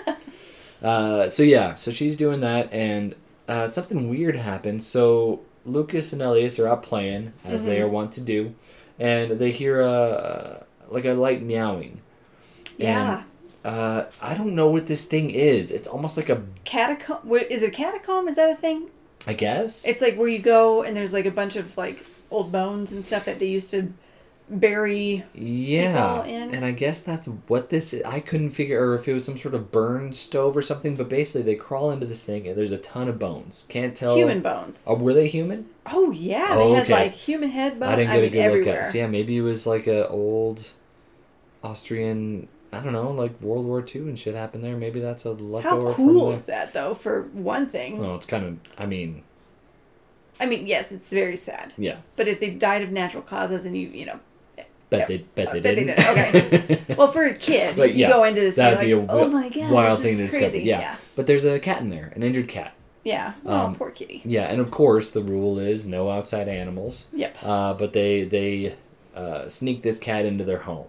Uh, so yeah, so she's doing that, and uh, something weird happened. So Lucas and Elias are out playing as they Mm-hmm. are wont to do, and they hear a like a light meowing. Yeah, Uh, I don't know what this thing is. It's almost like a, catacomb. What is it? A catacomb? Is that a thing? I guess. It's like where you go and there's like a bunch of like old bones and stuff that they used to bury. Yeah, and I guess that's what this. Is. I couldn't figure, or if it was some sort of burn stove or something. But basically, they crawl into this thing, and there's a ton of bones. Can't tell. Human bones. Oh, were they human? Oh yeah, they Oh, had okay. like human head bones. I didn't get mean, a good everywhere. look at. it. So yeah, maybe it was like a old Austrian. I don't know, like World War II and shit happened there. Maybe that's a How leftover cool from is that though? For one thing. Well, it's kind of. I mean, I mean, yes, it's very sad. yeah. But if they died of natural causes and you, you know, Bet Yeah. they bet they bet they didn't. did. well, for a kid, But you yeah, go into this, you're that'd like, be a oh my god, wild this thing is to discover. crazy. Yeah. yeah, But there's a cat in there, an injured cat. yeah. Oh, Um, poor kitty. Yeah, and of course the rule is no outside animals. Yep. Uh, but they they uh, sneak this cat into their home,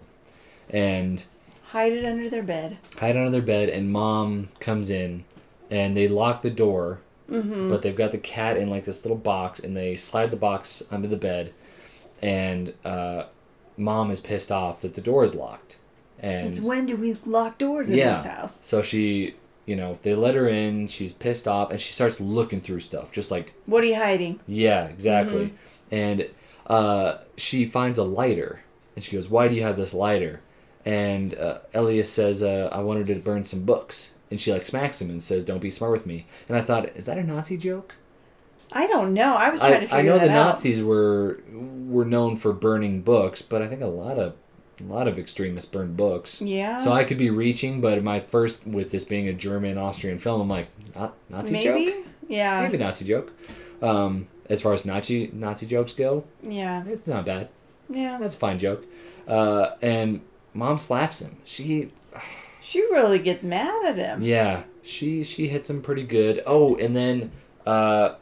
and Hide it under their bed. hide it under their bed. And mom comes in, and they lock the door. Mm-hmm. But they've got the cat in like this little box, and they slide the box under the bed, and uh, mom is pissed off that the door is locked. And Since when do we lock doors in Yeah. this house? so she, you know, they let her in. She's pissed off, and she starts looking through stuff, just like What are you hiding? Yeah, exactly. And uh, she finds a lighter, and she goes, "Why do you have this lighter?" And uh, Elias says, uh, "I wanted to burn some books." And she like smacks him and says, "Don't be smart with me." And I thought, is that a Nazi joke? I don't know. I was trying to I, figure I know the out. Nazis were were known for burning books, but I think a lot of a lot of extremists burn books. Yeah. So I could be reaching, but my first with this being a German Austrian film, I'm like, not Nazi Maybe. joke, Yeah. maybe Nazi joke. Um, as far as Nazi Nazi jokes go, Yeah. it's not bad. Yeah. That's a fine joke. Uh, and mom slaps him. She, She really gets mad at him. yeah, she she hits him pretty good. Oh, and then uh,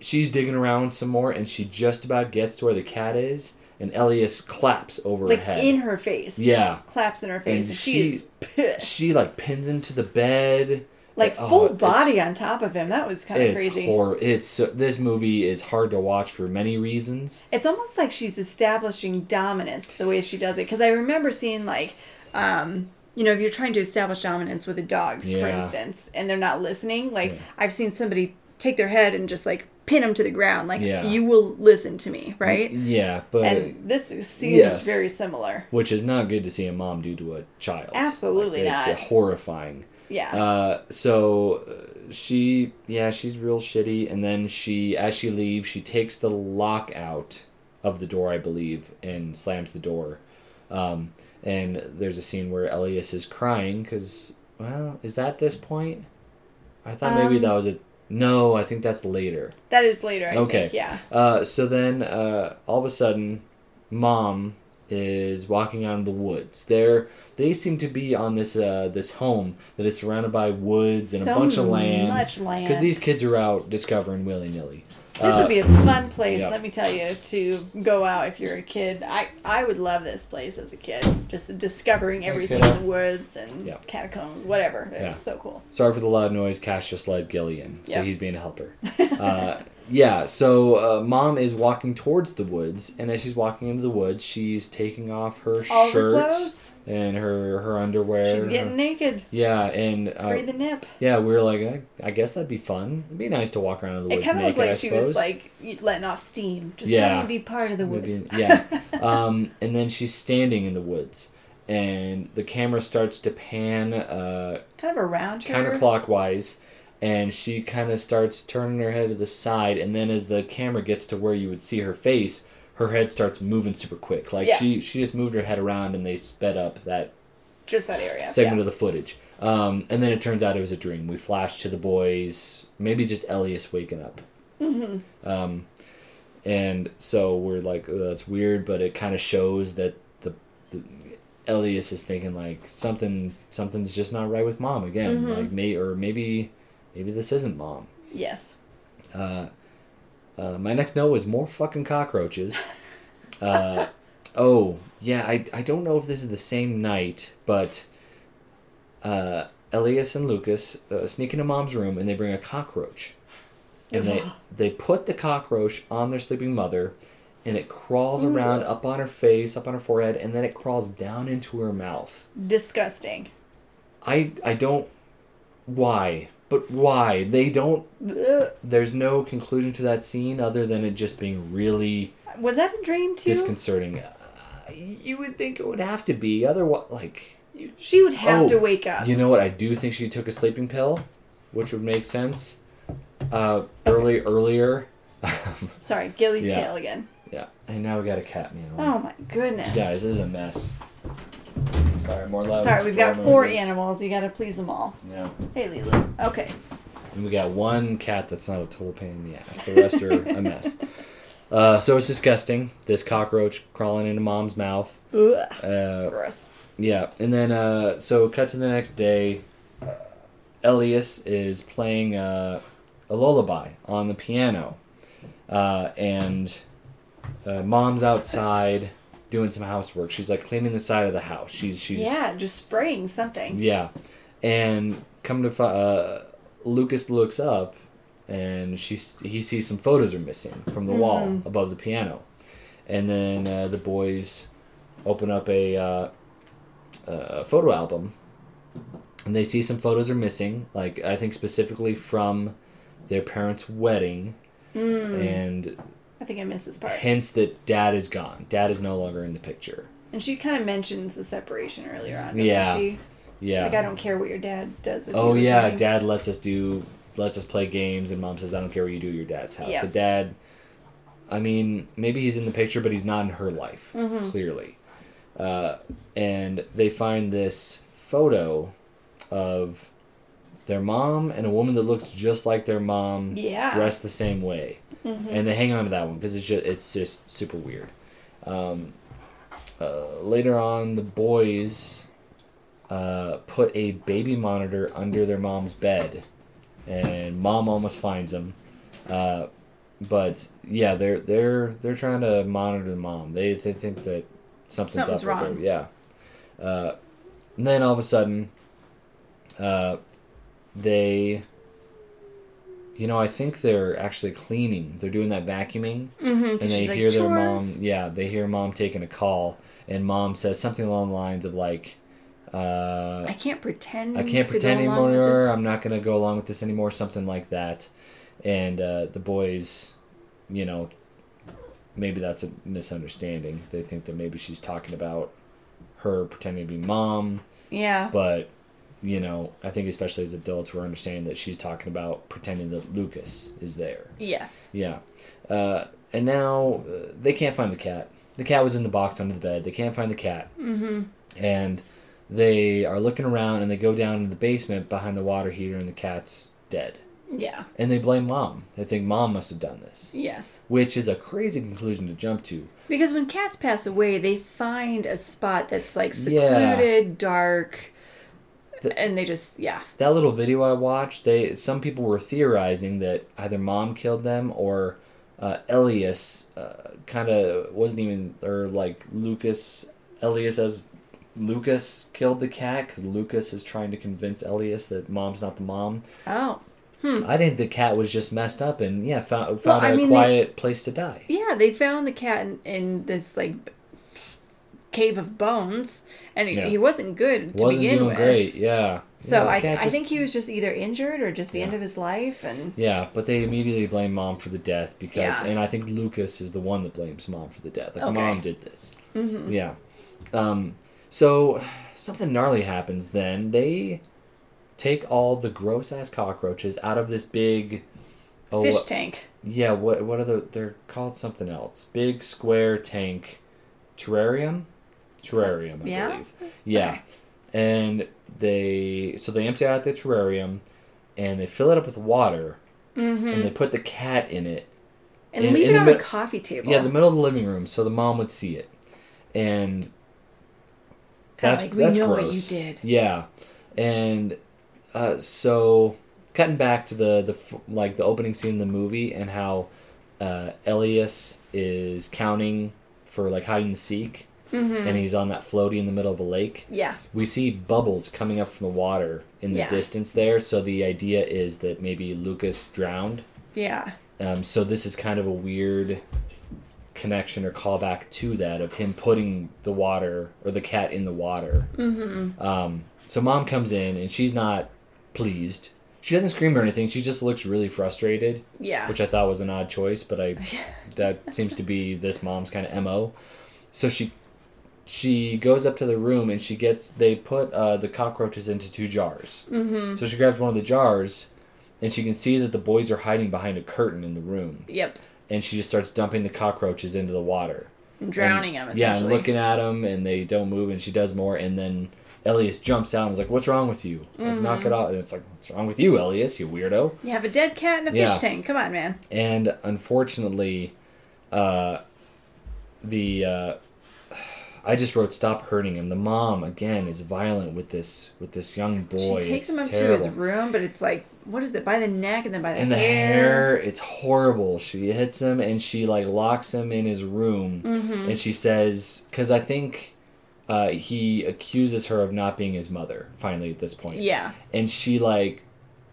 she's digging around some more, and she just about gets to where the cat is, and Elias claps over Like her head. in her face. yeah, Claps in her face, And and, she, she- is pissed. she like pins him to the bed. like Oh, full it's- body on top of him. That was kind of crazy. hor- It's so, this movie is hard to watch for many reasons. It's almost like she's establishing dominance the way she does it. Because I remember seeing like, um, you know, if you're trying to establish dominance with the dogs, for instance, and they're not listening, like Yeah. I've seen somebody take their head and just like pin him to the ground, like Yeah. you will listen to me, right? Yeah, but And this seems Yes. very similar. which is not good to see a mom do to a child. Absolutely Like, it's not. horrifying. Yeah. Uh, so uh, she, yeah, she's real shitty. And then she, as she leaves, she takes the lock out of the door, I believe, and slams the door. Um, and there's a scene where Elias is crying because, well, is that this point? I thought maybe Um, that was a. No, I think that's later. that is later. I okay. Think. Yeah. Uh, so then, uh, all of a sudden, mom is walking out in the woods. They're they seem to be on this uh, this home that is surrounded by woods and so a bunch of land. Much land. Because these kids are out discovering willy nilly. This Uh, would be a fun place, yeah. let me tell you, to go out if you're a kid. I, I would love this place as a kid. Just discovering everything in the woods and Yeah. catacombs, whatever. It Yeah. was so cool. Sorry for the loud noise. Cash just let Gillian, so Yep. he's being a helper. uh, yeah, so uh, mom is walking towards the woods, and as she's walking into the woods, she's taking off her All shirt and her her underwear. She's her- getting naked. yeah, and uh, Free the nip. yeah, we were like, I, I guess that'd be fun. It'd be nice to walk around in the It woods kind of naked. looked like I she suppose. was like letting off steam. Just Yeah. let me be part of the Maybe- woods. yeah. um, and then she's standing in the woods, and the camera starts to pan uh, kind of around her. counterclockwise, and she kind of starts turning her head to the side, and then as the camera gets to where you would see her face, her head starts moving super quick. Like Yeah. she she just moved her head around, and they sped up that Just that area. segment yeah. of the footage. Um, and then it turns out it was a dream. We flash to the boys, maybe just Elias waking up. Mm-hmm. Um, and so we're like, oh, that's weird, but it kind of shows that the, the Elias is thinking like something something's just not right with mom again. Mhm. Like may or maybe maybe this isn't mom. Yes. Uh, uh, my next note was more fucking cockroaches. Uh, oh yeah, I I don't know if this is the same night, but uh, Elias and Lucas uh, sneak into mom's room and they bring a cockroach, and they they put the cockroach on their sleeping mother, and it crawls around up on her face, up on her forehead, and then it crawls down into her mouth. Disgusting. I I don't why, but why they don't. Ugh. There's no conclusion to that scene other than it just being really Was that a dream too? disconcerting. Uh, you would think it would have to be otherwise. Like you, she would have Oh, to wake up. you know what? I do think she took a sleeping pill, which would make sense. Uh, early earlier. Sorry, Gilly's Yeah. tail again. yeah, and now we got a cat meow. Oh my goodness. Guys, this is a mess. Sorry, more loud. Sorry, we've got four noises. animals. You gotta please them all. Yeah. Hey, Lulu. Okay. And we got one cat that's not a total pain in the ass. The rest are a mess. Uh, so it's disgusting. This cockroach crawling into mom's mouth. Ugh. Uh, Gross. yeah, and then uh, so cut to the next day. Elias is playing uh, a lullaby on the piano, uh, and uh, mom's outside doing some housework. She's like cleaning the side of the house. She's she's Yeah, just spraying something. yeah, and come to find, uh, Lucas looks up, and she he sees some photos are missing from the wall Mhm. above the piano, and then uh, the boys open up a uh, uh, photo album, and they see some photos are missing. Like I think specifically from their parents' wedding, Mm, and I think I missed this part. hence that dad is gone. Dad is no longer in the picture. And she kind of mentions the separation earlier on, Yeah. she? Yeah. Like, I don't care what your dad does with. Oh yeah, something. dad lets us do lets us play games and mom says I don't care what you do at your dad's house. Yeah. So dad I mean, maybe he's in the picture but he's not in her life, Mhm. clearly. Uh, and they find this photo of their mom and a woman that looks just like their mom Yeah. dressed the same way. Mhm. And they hang on to that one because it's just it's just super weird. Um, uh, later on, the boys uh, put a baby monitor under their mom's bed, and mom almost finds them. Uh, but yeah, they're they're they're trying to monitor the mom. They they think that something's, Something's up with wrong. her. Yeah. Uh, and then all of a sudden, uh, they. You know, I think they're actually cleaning. They're doing that vacuuming Mhm, 'cause and they she's like, hear their mom yeah they hear mom taking a call and mom says something along the lines of like uh, I can't pretend. i can't pretend go along with anymore i'm not going to go along with this anymore something like that and uh, the boys you know maybe that's a misunderstanding they think that maybe she's talking about her pretending to be mom Yeah. but you know i think especially as adults we're understanding that she's talking about pretending that lucas is there Yes. yeah. Uh, and now uh, they can't find the cat. The cat was in the box under the bed. They can't find the cat. Mm-hmm. And they are looking around and they go down in the basement behind the water heater and the cat's dead. Yeah. And they blame mom. They think mom must have done this, Yes. which is a crazy conclusion to jump to. Because when cats pass away, they find a spot that's like Yeah. secluded, dark, The- and they just yeah. That little video I watched, they some people were theorizing that either mom killed them or uh, Elias uh, kind of wasn't even, or like Lucas, Elias as Lucas killed the cat because Lucas is trying to convince Elias that mom's not the mom. Oh. I think the cat was just messed up and yeah, found found I a mean, they- quiet place to die. Yeah, they found the cat in, in this like cave of bones, and he, Yeah. he wasn't good to Wasn't begin doing with. great, yeah. So Yeah, I, cat I think he was just either injured or just the end of his life, and Yeah, but they immediately blame mom for the death because, Yeah. and I think Lucas is the one that blames mom for the death. Like Okay. mom did this. Mm-hmm. Yeah. Um. So something gnarly happens. Then they take all the gross ass cockroaches out of this big. Oh, fish tank. yeah. What what are the? They're called something else. Big square tank, terrarium, terrarium. I yeah? believe. Yeah. Okay. And they so they empty out the terrarium, and they fill it up with water, Mm-hmm. and they put the cat in it. And in- leave in it the on the mid- coffee table. Yeah, the middle of the living room, so the mom would see it, and Kinda that's like, we that's know gross. what you did. Yeah, and uh, so cutting back to the the like the opening scene in the movie and how uh, Elias is counting for like hide and seek, Mm-hmm. and he's on that floaty in the middle of a lake. Yeah. We see bubbles coming up from the water in the Yeah. distance there, so the idea is that maybe Lucas drowned. Yeah. Um, so this is kind of a weird connection or callback to that of him putting the water or the cat in the water. Mm-hmm. Um, so mom comes in and she's not pleased. She doesn't scream or anything. She just looks really frustrated, Yeah. which I thought was an odd choice, but I that seems to be this mom's kind of mo. So she she goes up to the room and she gets they put uh, the cockroaches into two jars. Mm-hmm. So she grabs one of the jars and she can see that the boys are hiding behind a curtain in the room Yep. and she just starts dumping the cockroaches into the water. And drowning him Yeah, and looking at them, and they don't move, and she does more, and then Elias jumps out and is like, "What's wrong with you? Like, Mm-hmm. knock it off!" And it's like, "What's wrong with you, Elias? You weirdo!" You have a dead cat in a Yeah. fish tank. Come on, man. And unfortunately, uh, the uh, I just wrote stop hurting him. The mom again is violent with this with this young boy. she takes It's him up terrible. to his room, but it's like, what is it? By the neck and then by the and the hair. hair it's horrible she hits him and she like locks him in his room Mm-hmm. and she says because i think uh, he accuses her of not being his mother finally at this point Yeah. and she like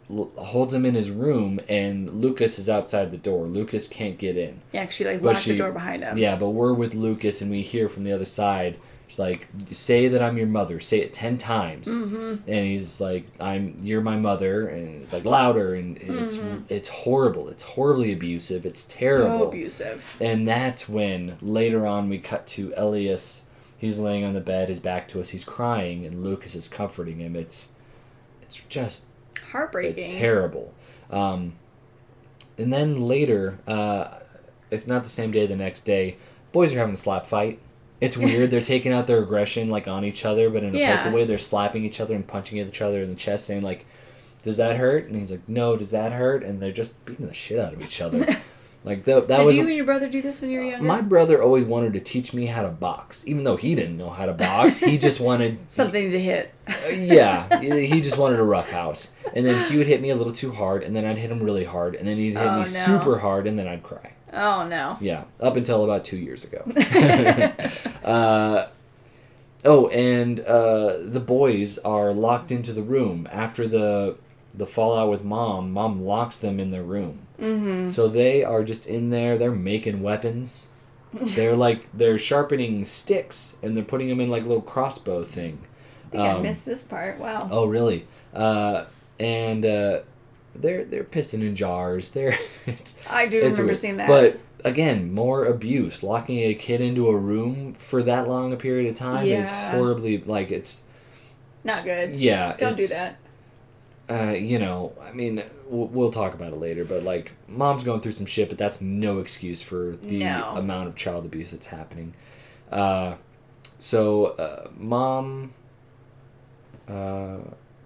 l- holds him in his room and lucas is outside the door. Lucas can't get in. Yeah, she like locked she- the door behind him. yeah but we're with lucas and we hear from the other side. She's like say that i'm your mother. Say it 10 times. Mm-hmm. and he's like i'm you're my mother. And it's like louder and it's it's horrible. It's horribly abusive. It's terrible. Mm-hmm. So abusive. and that's when later on we cut to elias. He's laying on the bed. His back to us. He's crying and lucas is comforting him. It's it's just Heartbreaking. it's terrible. Um, and then later, uh, if not the same day, the next day, boys are having a slap fight. It's weird. They're taking out their aggression like on each other, but in a Yeah. playful way. They're slapping each other and punching each other in the chest, saying like, "Does that hurt?" And he's like, "No." Does that hurt? And they're just beating the shit out of each other. like that. That Did was you and your brother do this when you were younger? my brother always wanted to teach me how to box, even though he didn't know how to box. He just wanted Something to hit. uh, yeah, he just wanted a rough house. And then he would hit me a little too hard, and then I'd hit him really hard, and then he'd hit Oh, me no. super hard, and then I'd cry. Oh no. Yeah, up until about two years ago. uh, oh, and uh, the boys are locked into the room after the the fallout with mom. Mom locks them in their room, mm-hmm. so they are just in there. They're making weapons. they're like they're sharpening sticks, and they're putting them in like little crossbow thing. I think I Um, missed this part. Wow. Oh, really? Uh, and uh, they're they're pissing in jars. They're I do it's remember weird. seeing that. But again, more abuse. Locking a kid into a room for that long a period of time is horribly like it's not good. yeah. Don't do that. Uh, you know, I mean, we'll, we'll talk about it later, but like, mom's going through some shit, but that's no excuse for the No. amount of child abuse that's happening. Uh, so, uh, mom. Uh,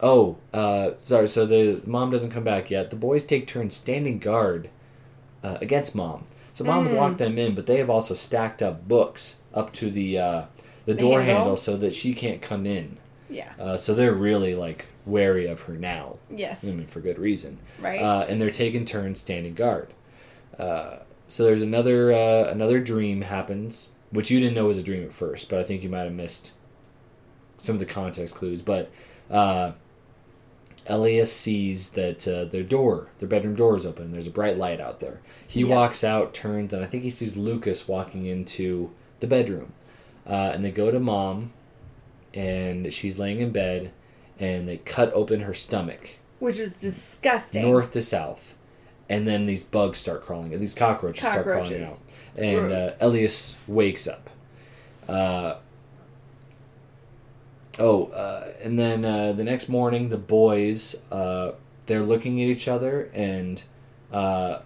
oh, uh, sorry. So the mom doesn't come back yet. The boys take turns standing guard uh, against mom. So mom's Mm. locked them in, but they have also stacked up books up to the uh, the, The door handle? handle so that she can't come in. Yeah. Uh, so they're really like wary of her now. Yes. I mean, for good reason. Right. Uh, and they're taking turns standing guard. Uh, so there's another uh, another dream happens, which you didn't know was a dream at first, but I think you might have missed some of the context clues. But uh, Elias sees that uh, their door, their bedroom door is open. There's a bright light out there. He Yeah. walks out, turns, and I think he sees Lucas walking into the bedroom. Uh, and they go to mom, and she's laying in bed, and they cut open her stomach Which is disgusting. north to south, and then these bugs start crawling. Out. These cockroaches, start crawling out, and uh, Elias wakes up. Uh, oh, uh, and then uh, the next morning, the boys uh, they're looking at each other, and uh,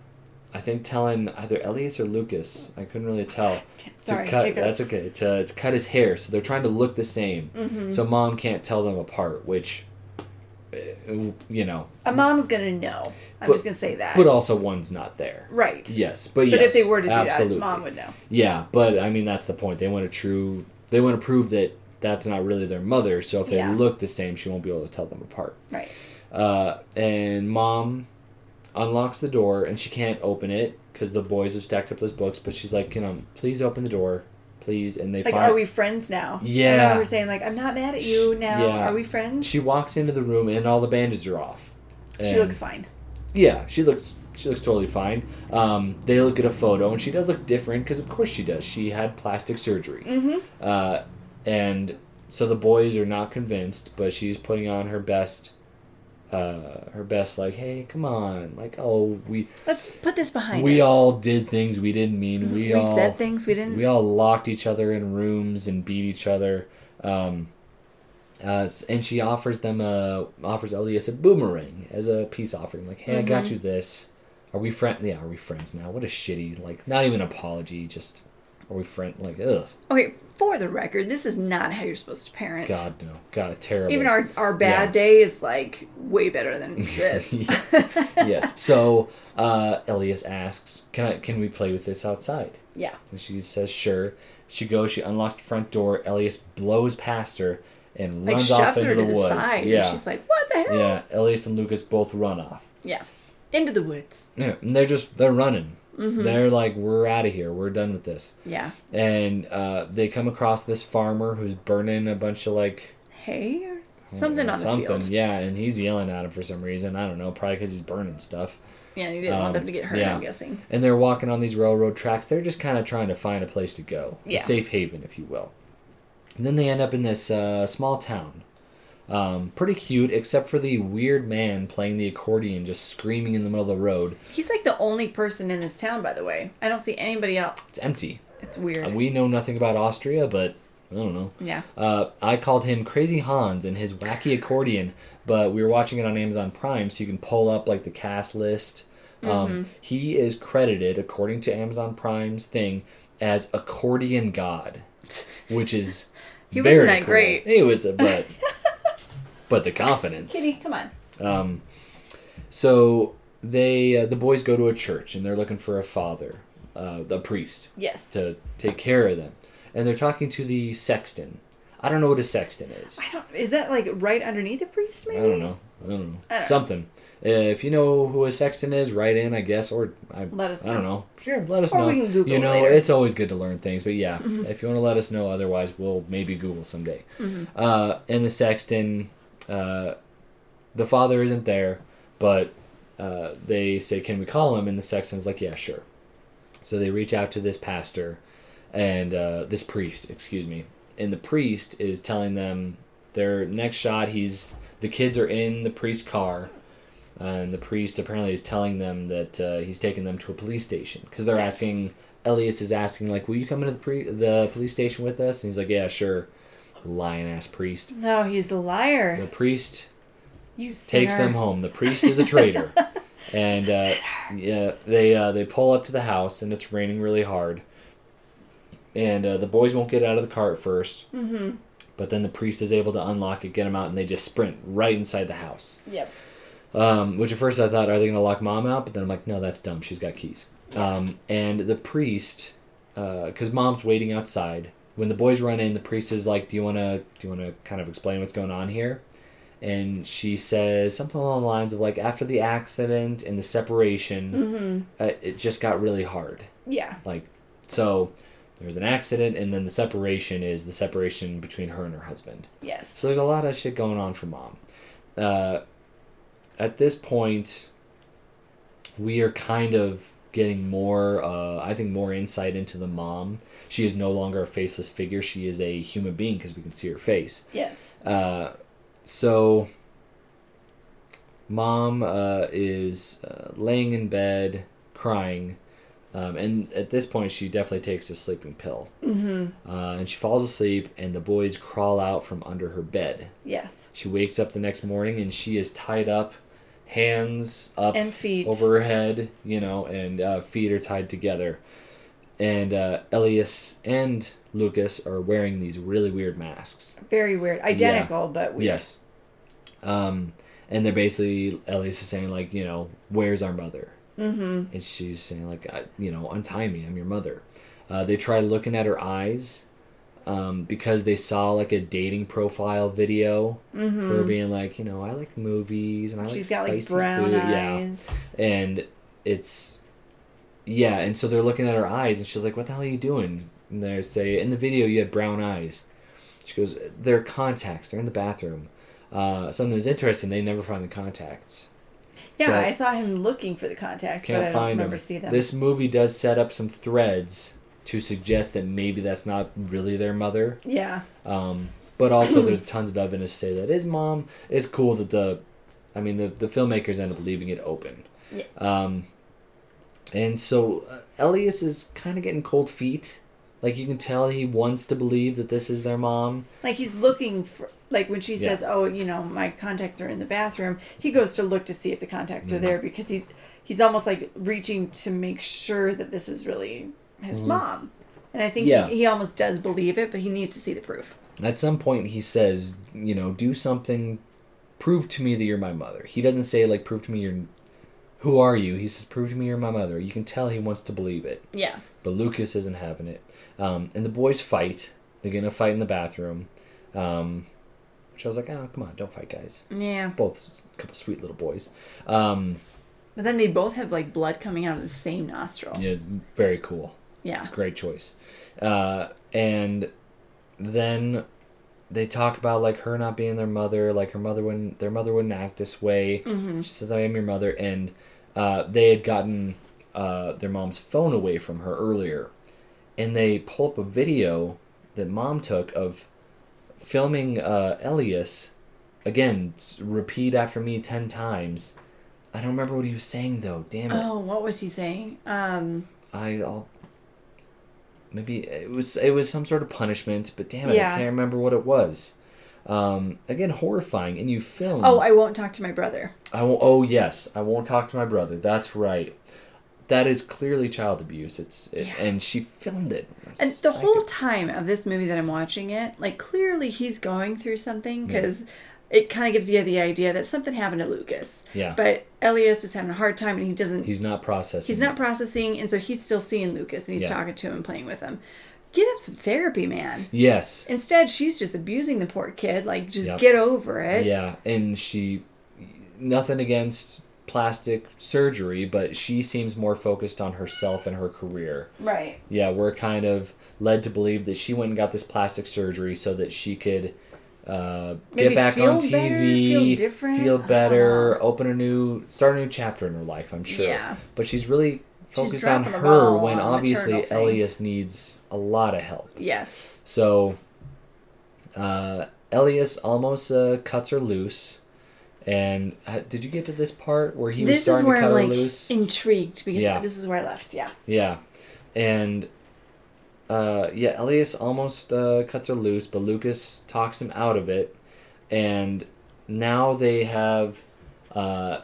I think telling either Elias or Lucas. I couldn't really tell. Sorry, to cut, hiccups. that's okay. To, to cut his hair, so they're trying to look the same. Mm-hmm. So mom can't tell them apart, which, uh, you know, A mom's gonna know. I'm But- just gonna say that. but also one's not there. right. Yes, but But yes, if they were to do absolutely. that, mom would know. Yeah, but I mean that's the point. They want to true. They want to prove that that's not really their mother. So if they Yeah. look the same, she won't be able to tell them apart. Right. Uh, and mom unlocks the door and she can't open it because the boys have stacked up those books. But she's like, "Can um, please open the door, please?" And they Like, find are we friends now? Yeah, we're saying like, I'm not mad at you now. Yeah. Are we friends? she walks into the room and all the bandages are off. She looks fine. Yeah, she looks she looks totally fine. Um, they look at a photo and she does look different because of course she does. She had plastic surgery, Mm-hmm. uh, and so the boys are not convinced, but she's putting on her best. Uh, her best, like, hey, come on, like, oh, we Let's put this behind we us. all did things we didn't mean. We, we all said things we didn't. we all locked each other in rooms and beat each other. Um, uh, and she offers them a offers Elias a boomerang as a peace offering. Like, hey, I got Mm-hmm. you this. Are we friend? Yeah, are we friends now? What a shitty like. Not even apology. Just are we friend? Like, ugh. okay, for the record, this is not how you're supposed to parent. God no. God terrible. Even our our bad Yeah. day is like way better than this. yes. yes. So uh, Elias asks, "Can I? Can we play with this outside?" yeah. And she says, "Sure." She goes. She unlocks the front door. Elias blows past her and Like runs off into the the woods. side. Yeah, And she's like, what the hell? yeah. Elias and Lucas both run off. Yeah. Into the woods. Yeah, and they're just they're running. Mm-hmm. They're like, "We're out of here. We're done with this." Yeah. And uh, they come across this farmer who's burning a bunch of like Hay or something on the something. field. Yeah, and he's yelling at him for some reason. I don't know, probably because he's burning stuff. Yeah, you didn't want Um, them to get hurt, yeah. I'm guessing. and they're walking on these railroad tracks. They're just kind of trying to find a place to go, Yeah. a safe haven, if you will. And then they end up in this uh, small town. Um, pretty cute, except for the weird man playing the accordion, just screaming in the middle of the road. He's like the only person in this town, by the way. I don't see anybody else. It's empty. It's weird. Uh, we know nothing about Austria, but I don't know. yeah. Uh, I called him Crazy Hans and his wacky accordion, but we were watching it on Amazon Prime, so you can pull up like the cast list. Mm-hmm. Um, He is credited, according to Amazon Prime's thing, as accordion god, which is He wasn't very that cool. great. He was, a, but but the confidence. Kitty, come on. Um, so they uh, the boys go to a church and they're looking for a father, uh, a priest Yes. to take care of them. And they're talking to the sexton. I don't know what a sexton is. I don't. Is that like right underneath a priest? I Maybe. don't know. I don't know. I don't know. Something. Uh, if you know who a sexton is, write in, I guess, or I, Let us I don't know. know. Sure, let us Or know. we can Google you know, later. Mm-hmm. it's always good to learn things. But yeah, if you want to let us know, otherwise we'll maybe Google someday. Mm-hmm. Uh, and the sexton, uh, the father isn't there, but uh, they say, "Can we call him?" And the sexton's like, "Yeah, sure." So they reach out to this pastor and uh, this priest, excuse me, and the priest is telling them their next shot. He's the kids are in the priest's car, and the priest apparently is telling them that uh, he's taking them to a police station because they're Yes. asking. Elias is asking like, "Will you come into the pre- the police station with us?" And he's like, "Yeah, sure." Lion ass priest. No, he's a liar. The priest You sinner. takes them home. The priest is a traitor, and uh, yeah, they uh, they pull up to the house, and it's raining really hard. And uh, the boys won't get out of the car at 1st Mm-hmm. but then the priest is able to unlock it, get them out, and they just sprint right inside the house. Yep. Um, which at first I thought, are they going to lock mom out? But then I'm like, no, that's dumb. She's got keys. Um, and the priest, because mom's waiting outside. When the boys run in, the priest is like, "Do you want to? Do you want to kind of explain what's going on here?" and she says something along the lines of like after the accident and the separation, uh, it just got really hard. Yeah. Like, so there's an accident, and then the separation is the separation between her and her husband. Yes. So there's a lot of shit going on for mom. Uh, at this point, we are kind of getting more, uh, I think, more insight into the mom. She is no longer a faceless figure. She is a human being because we can see her face. Yes. Uh, so, mom uh, is uh, laying in bed crying. Um, and at this point, she definitely takes a sleeping pill. Mm-hmm. Uh, and she falls asleep, and the boys crawl out from under her bed. Yes. She wakes up the next morning, and she is tied up, hands up And feet. over her head, you know, and uh, feet are tied together. And uh, Elias and Lucas are wearing these really weird masks. Very weird. Identical, but weird. Yes. Um, and they're basically Elias is saying like, you know, where's our mother? Mm-hmm. And she's saying like, you know, untie me. I'm your mother. Uh, they try looking at her eyes. Um, because they saw like a dating profile video, her being like, you know, I like movies and I Mm-hmm. She's like got like spicy brown food. Yeah, and it's yeah and so they're looking at her eyes and she's like what the hell are you doing? And they say in the video you had brown eyes. She goes they're contacts. They're in the bathroom. Uh, something that's interesting they never find the contacts. Yeah, So- I saw him looking for the contacts, but I can't don't find remember them see them. this movie does set up some threads to suggest that maybe that's not really their mother yeah. um, but also there's tons of evidence to say that is mom it's cool that the i mean the, the filmmakers end up leaving it open Yeah. um, and so uh, elias is kind of getting cold feet like you can tell he wants to believe that this is their mom Like he's looking for like when she Yeah. says, "Oh, you know, my contacts are in the bathroom." He goes to look to see if the contacts Mm-hmm. are there because he's he's almost like reaching to make sure that this is really his mom. And I think Mm-hmm. Yeah. he, he almost does believe it, but he needs to see the proof. at some point he says you know do something prove to me that you're my mother he doesn't say like prove to me you're who are you he says prove to me you're my mother you can tell he wants to believe it Yeah. but Lucas isn't having it. Um, and the boys fight. They're gonna fight in the bathroom. Um, which I was like, oh come on, don't fight, guys. Yeah. Both a couple sweet little boys. Um, But then they both have like blood coming out of the same nostril. yeah, very cool. Yeah. Great choice. Uh, and then they talk about like her not being their mother, like her mother wouldn't, their mother wouldn't act this way. She says, "I am your mother," and uh, they had gotten uh, their mom's phone away from her earlier, and they pull up a video that mom took of filming uh, Elias. Again, repeat after me ten times. I don't remember what he was saying though. Damn it. Oh, what was he saying? Um, I, I'll maybe it was it was some sort of punishment, but damn it, Yeah. I can't remember what it was. Um, again, horrifying, and you filmed. oh, I won't talk to my brother. I won't. Oh yes, I won't talk to my brother. That's right. That is clearly child abuse. It's it, Yeah. and she filmed it. And the whole time of this movie that I'm watching it, like clearly he's going through something because it kind of gives you the idea that something happened to Lucas. Yeah. But Elias is having a hard time and he doesn't. he's not processing. He's not processing, and so he's still seeing Lucas and he's Yeah. talking to him and playing with him. Get him some therapy, man. Yes. Instead, she's just abusing the poor kid. Like, just Yep. get over it. Yeah, and she nothing against plastic surgery, but she seems more focused on herself and her career. Right. Yeah, we're kind of led to believe that she went and got this plastic surgery so that she could uh, get back on better, TV, feel feel better, open a new, start a new chapter in her life. I'm sure. Yeah. But she's really focused on her when on obviously maternal thing. Elias needs a lot of help. Yes. So, uh, Elias almost uh, cuts her loose. And uh, did you get to this part where he was this is starting where to cut I'm her like loose? intrigued because Yeah. this is where I left. Yeah. Yeah, and uh, yeah, Elias almost uh, cuts her loose, but Lucas talks him out of it, and now they have uh,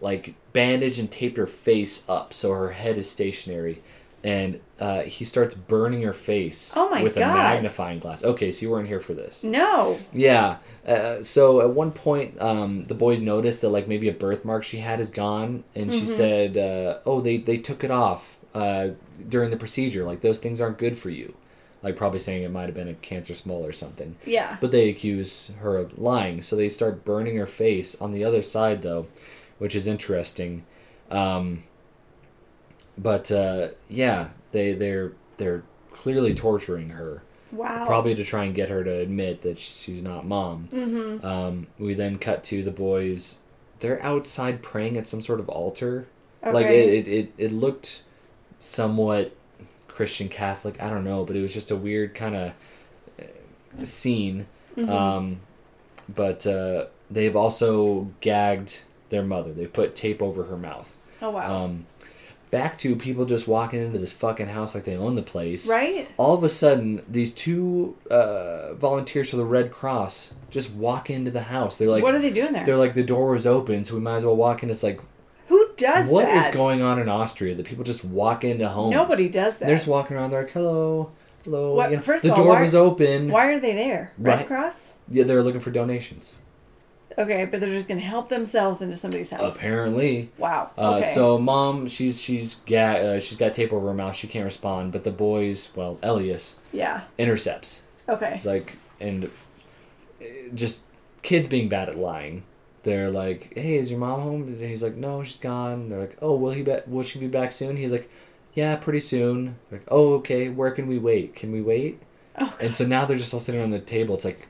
like bandaged and taped her face up so her head is stationary, and uh, he starts burning her face Oh my with a magnifying glass. Okay, so you weren't here for this. No. Yeah. Uh, so at one point, um, the boys noticed that like maybe a birthmark she had is gone, and she said, uh, "Oh, they they took it off uh, during the procedure. Like those things aren't good for you." like probably saying it might have been a cancer smole or something. Yeah. But they accuse her of lying, so they start burning her face on the other side, though, which is interesting. Um, but uh, yeah, they they're they're clearly torturing her, Wow. probably to try and get her to admit that she's not mom. Mm-hmm. Um, we then cut to the boys. They're outside praying at some sort of altar. Okay. Like it, it, it, it looked somewhat Christian Catholic. I don't know, but it was just a weird kind of scene. Mhm. Um, but uh, they've also gagged their mother. They put tape over her mouth. oh wow. Um, back to people just walking into this fucking house like they own the place. right. All of a sudden, these two uh, volunteers for the Red Cross just walk into the house. They're like, what are they doing there? they're like, the door was open, so we might as well walk in. It's like, does what is that? going on in Austria that people just walk into homes? Nobody does that. They're just walking around. They're like, hello, hello. What- you know, first the of all, door why- was open. Why are they there? Red Right. Cross? Yeah, they're looking for donations. Okay, but they're just gonna help themselves into somebody's house. Apparently. Wow. Uh, okay. So mom, she's she's ga- uh, she's got tape over her mouth. She can't respond. But the boys, well, Elias yeah. intercepts. Okay. It's like and uh, just kids being bad at lying. They're like, "Hey, is your mom home?" And he's like, "No, she's gone." They're like, "Oh, will he be? Will she be back soon?" He's like, "Yeah, pretty soon." Like, "Oh, okay. Where can we wait? Can we wait?" Oh, And so now they're just all sitting around the table. It's like,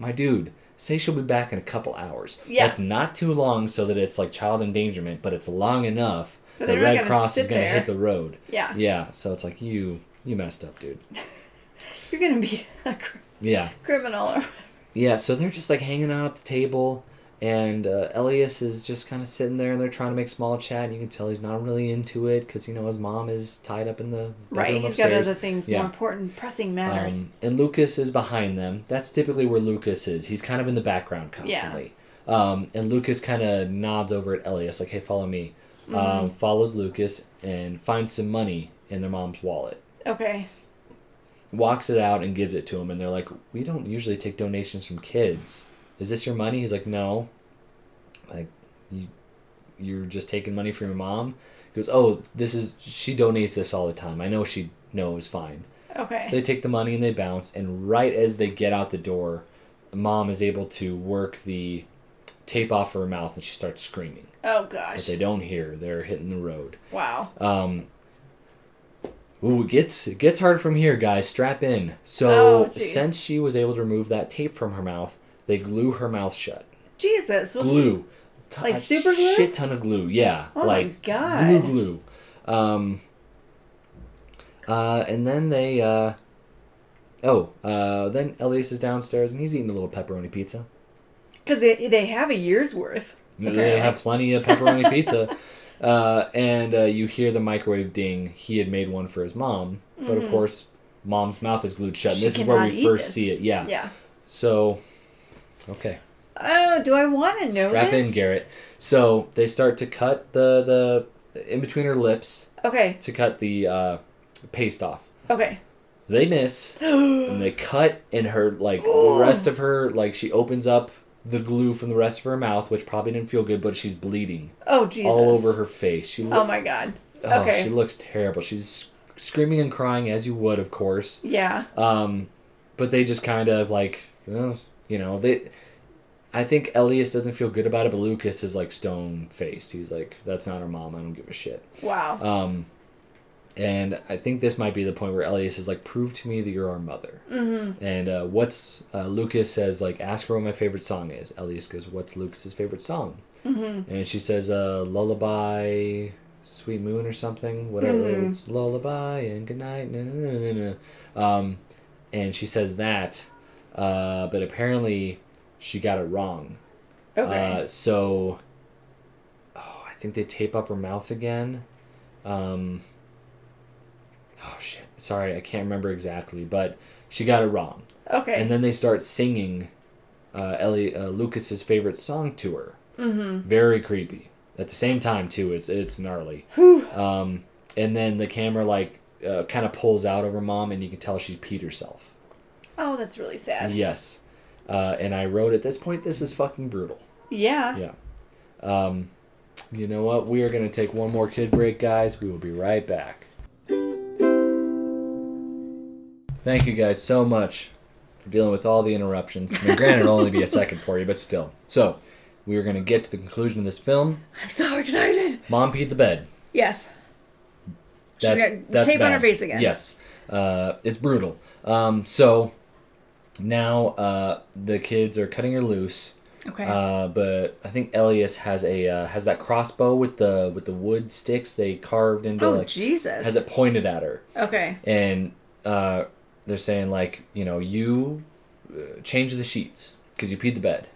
my dude, say she'll be back in a couple hours. Yeah. That's not too long so that it's like child endangerment, but it's long enough So that Red Cross is going to hit the road. yeah. Yeah, so it's like, you you messed up, dude. You're gonna be a cr- Yeah. criminal or whatever. Yeah, so they're just like hanging out at the table, and uh, Elias is just kind of sitting there, and they're trying to make small chat. And you can tell he's not really into it because you know his mom is tied up in the Right. He's got upstairs. other things Yeah. more important, pressing matters. Um, and Lucas is behind them. That's typically where Lucas is. He's kind of in the background constantly. Um, and Lucas kind of nods over at Elias, like, hey, follow me. Mm-hmm. Um, follows Lucas and finds some money in their mom's wallet. okay. Walks it out and gives it to him. And they're like, we don't usually take donations from kids. Is this your money? He's like, no. Like, you, you're just taking money from your mom? He goes, oh, this is, she donates this all the time. I know she knows fine. Okay. So they take the money and they bounce, and right as they get out the door, mom is able to work the tape off her mouth and she starts screaming. oh gosh. But they don't hear, they're hitting the road. Wow. Um, ooh, it gets, it gets hard from here, guys. Strap in. Oh, So, jeez. since she was able to remove that tape from her mouth, they glue her mouth shut. Jesus. Glue. T- Like super glue? Shit ton of glue, yeah. Oh my like God. glue, glue. Um, uh, and then they, uh, oh, uh, then Elias is downstairs and he's eating a little pepperoni pizza. Because they, they have a year's worth. They have plenty of pepperoni pizza. Uh, and uh, you hear the microwave ding. He had made one for his mom, but of course, mom's mouth is glued shut. And Mm-hmm. This is where we first this. see it. Yeah. Yeah. So, okay. Oh, do I want to know Strap in, Garrett. So they start to cut the the in between her lips Okay. to cut the uh, paste off. Okay. They miss, and they cut, and her like the rest of her like she opens up the glue from the rest of her mouth, which probably didn't feel good, but she's bleeding Oh, Jesus. all over her face. She Oh my God. oh, okay. she looks terrible. She's screaming and crying as you would, of course. Yeah. Um, but they just kind of like, you know, they. I think Elias doesn't feel good about it, but Lucas is like stone faced. He's like, "That's not her mom. I don't give a shit." Wow. Um, and I think this might be the point where Elias is like, "Prove to me that you're our mother." Mm-hmm. And uh, what's uh, Lucas says like, "Ask her what my favorite song is." Elias goes, "What's Lucas's favorite song?" Mm-hmm. And she says, uh, "Lullaby, Sweet Moon, or something. Whatever. Mhm. It's lullaby and good night." Um, and she says that, uh, but apparently she got it wrong. Okay. Uh, so, oh, I think they tape up her mouth again. Um, oh shit! Sorry, I can't remember exactly, but she got it wrong. okay. And then they start singing uh, Ellie uh, Lucas's favorite song to her. mm-hmm. Very creepy. At the same time, too, it's it's gnarly. Um, and then the camera like uh, kind of pulls out of her mom, and you can tell she's peed herself. Oh, that's really sad. Yes. Uh, and I wrote at this point, this is fucking brutal. Yeah. Yeah. Um, you know what? We are going to take one more kid break, guys. We will be right back. Thank you guys so much for dealing with all the interruptions. I mean, granted, it'll only be a second for you, but still. So, we are going to get to the conclusion of this film. I'm so excited. Mom peed the bed. Yes. She's That's, got that's tape on her face again. Yes, uh, it's brutal. Um, so now uh, the kids are cutting her loose, Okay. uh, but I think Elias has a uh, has that crossbow with the with the wood sticks they carved into oh like Jesus. has it pointed at her, okay. and uh, they're saying like you know you uh, change the sheets because you peed the bed,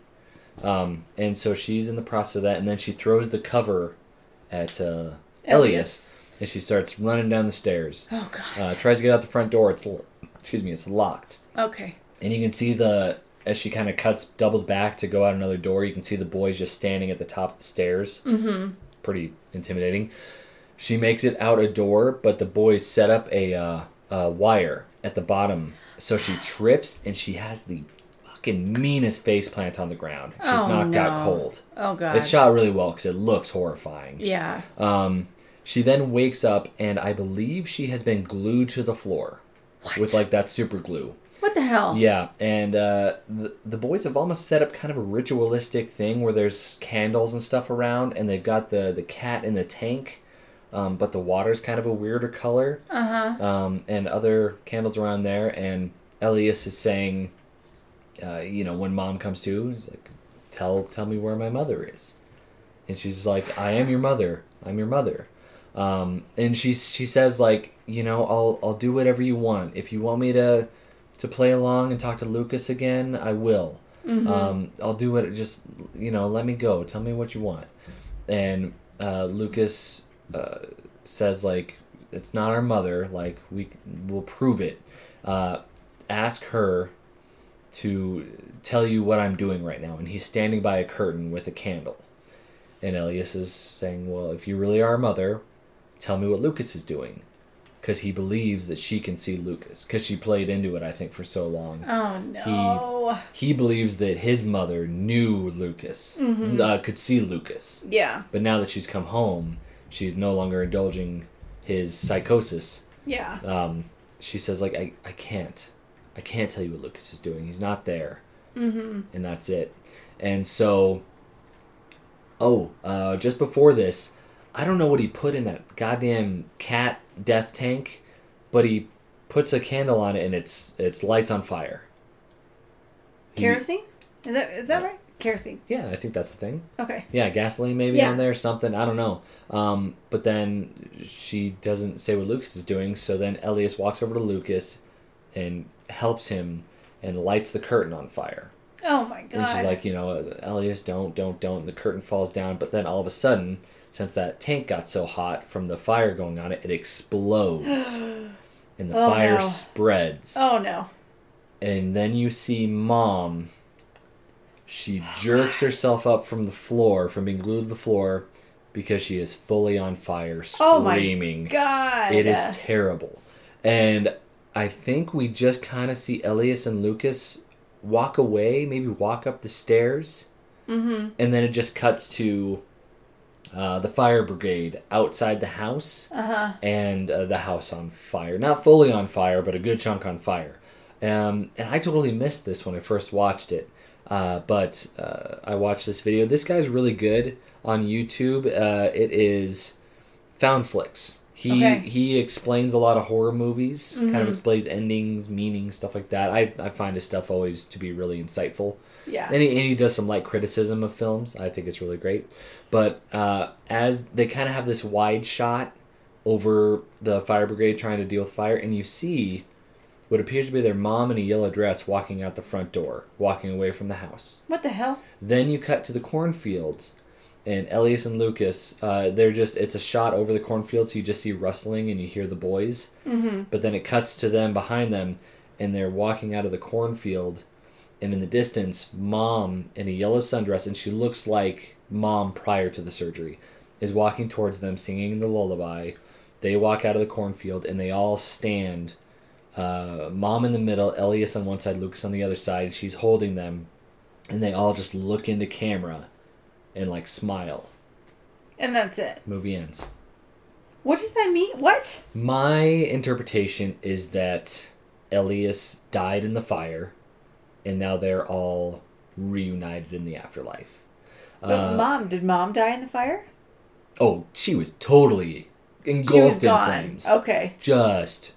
um, and so she's in the process of that, and then she throws the cover at uh, Elias, and she starts running down the stairs. Oh God. Uh, tries to get out the front door. It's excuse me, it's locked, Okay. And you can see the as she kind of cuts doubles back to go out another door. You can see the boys just standing at the top of the stairs. Mm-hmm. Pretty intimidating. She makes it out a door, but the boys set up a, uh, a wire at the bottom, so she trips and she has the fucking meanest face plant on the ground. She's Oh, knocked out cold. Oh God. It's shot really well because it looks horrifying. yeah. Um, she then wakes up, and I believe she has been glued to the floor What? with like that super glue. What the hell? Yeah, and uh, the the boys have almost set up kind of a ritualistic thing where there's candles and stuff around, and they've got the the cat in the tank, um, but the water's kind of a weirder color, Uh huh. um, and other candles around there. And Elias is saying, uh, you know, when mom comes to, he's like, "Tell tell me where my mother is," and she's like, "I am your mother. I'm your mother." Um, and she she says like, you know, I'll I'll do whatever you want. If you want me to to play along and talk to Lucas again, I will. Um, I'll do what it. Just you know, let me go. Tell me what you want. And uh, Lucas uh, says like, it's not our mother. Like we will prove it. Uh, ask her to tell you what I'm doing right now. And he's standing by a curtain with a candle. And Elias is saying, well, if you really are a mother, tell me what Lucas is doing. Because he believes that she can see Lucas. Because she played into it, I think, for so long. Oh no. He he believes that his mother knew Lucas, uh, could see Lucas. yeah. But now that she's come home, she's no longer indulging his psychosis. Yeah. Um, she says, like, I, I can't. I can't tell you what Lucas is doing. He's not there. Mm-hmm. And that's it. And so, oh, uh, just before this, I don't know what he put in that goddamn cat death tank, but he puts a candle on it and it's it's lights on fire. Kerosene? Is that is that right? Kerosene. Yeah, I think that's the thing. Okay. Yeah, gasoline maybe Yeah. on there, something. I don't know. Um, but then she doesn't say what Lucas is doing, so then Elias walks over to Lucas and helps him and lights the curtain on fire. Oh my god. And she's like, you know, Elias, don't, don't, don't. And the curtain falls down, but then all of a sudden, since that tank got so hot from the fire going on it, it explodes. and the Oh, fire no. spreads. Oh no. And then you see mom. She jerks herself up from the floor, from being glued to the floor, because she is fully on fire, screaming. Oh my. God. It is terrible. And I think we just kind of see Elias and Lucas walk away, maybe walk up the stairs. Mm-hmm. And then it just cuts to uh, the fire brigade outside the house Uh-huh. and uh, the house on fire. Not fully on fire, but a good chunk on fire. Um, and I totally missed this when I first watched it. Uh, but uh, I watched this video. This guy's really good on YouTube. Uh, it is Foundflix. He Okay. he explains a lot of horror movies. Kind of explains endings, meanings, stuff like that. I, I find his stuff always to be really insightful. Yeah. And he, and he does some light criticism of films. I think it's really great. But uh, as they kind of have this wide shot over the fire brigade trying to deal with fire, and you see what appears to be their mom in a yellow dress walking out the front door, walking away from the house. what the hell? Then you cut to the cornfield, and Elias and Lucas, uh, they're just, it's a shot over the cornfield, so you just see rustling and you hear the boys. Mm-hmm. But then it cuts to them behind them, and they're walking out of the cornfield, and in the distance, mom in a yellow sundress, and she looks like mom prior to the surgery, is walking towards them singing the lullaby. They walk out of the cornfield, and they all stand. Uh, mom in the middle, Elias on one side, Lucas on the other side. And she's holding them, and they all just look into camera and like smile. And that's it. Movie ends. What does that mean? What? My interpretation is that Elias died in the fire, and now they're all reunited in the afterlife. But Uh, mom, did mom die in the fire? oh, she was totally She was in gone. flames. Okay. Just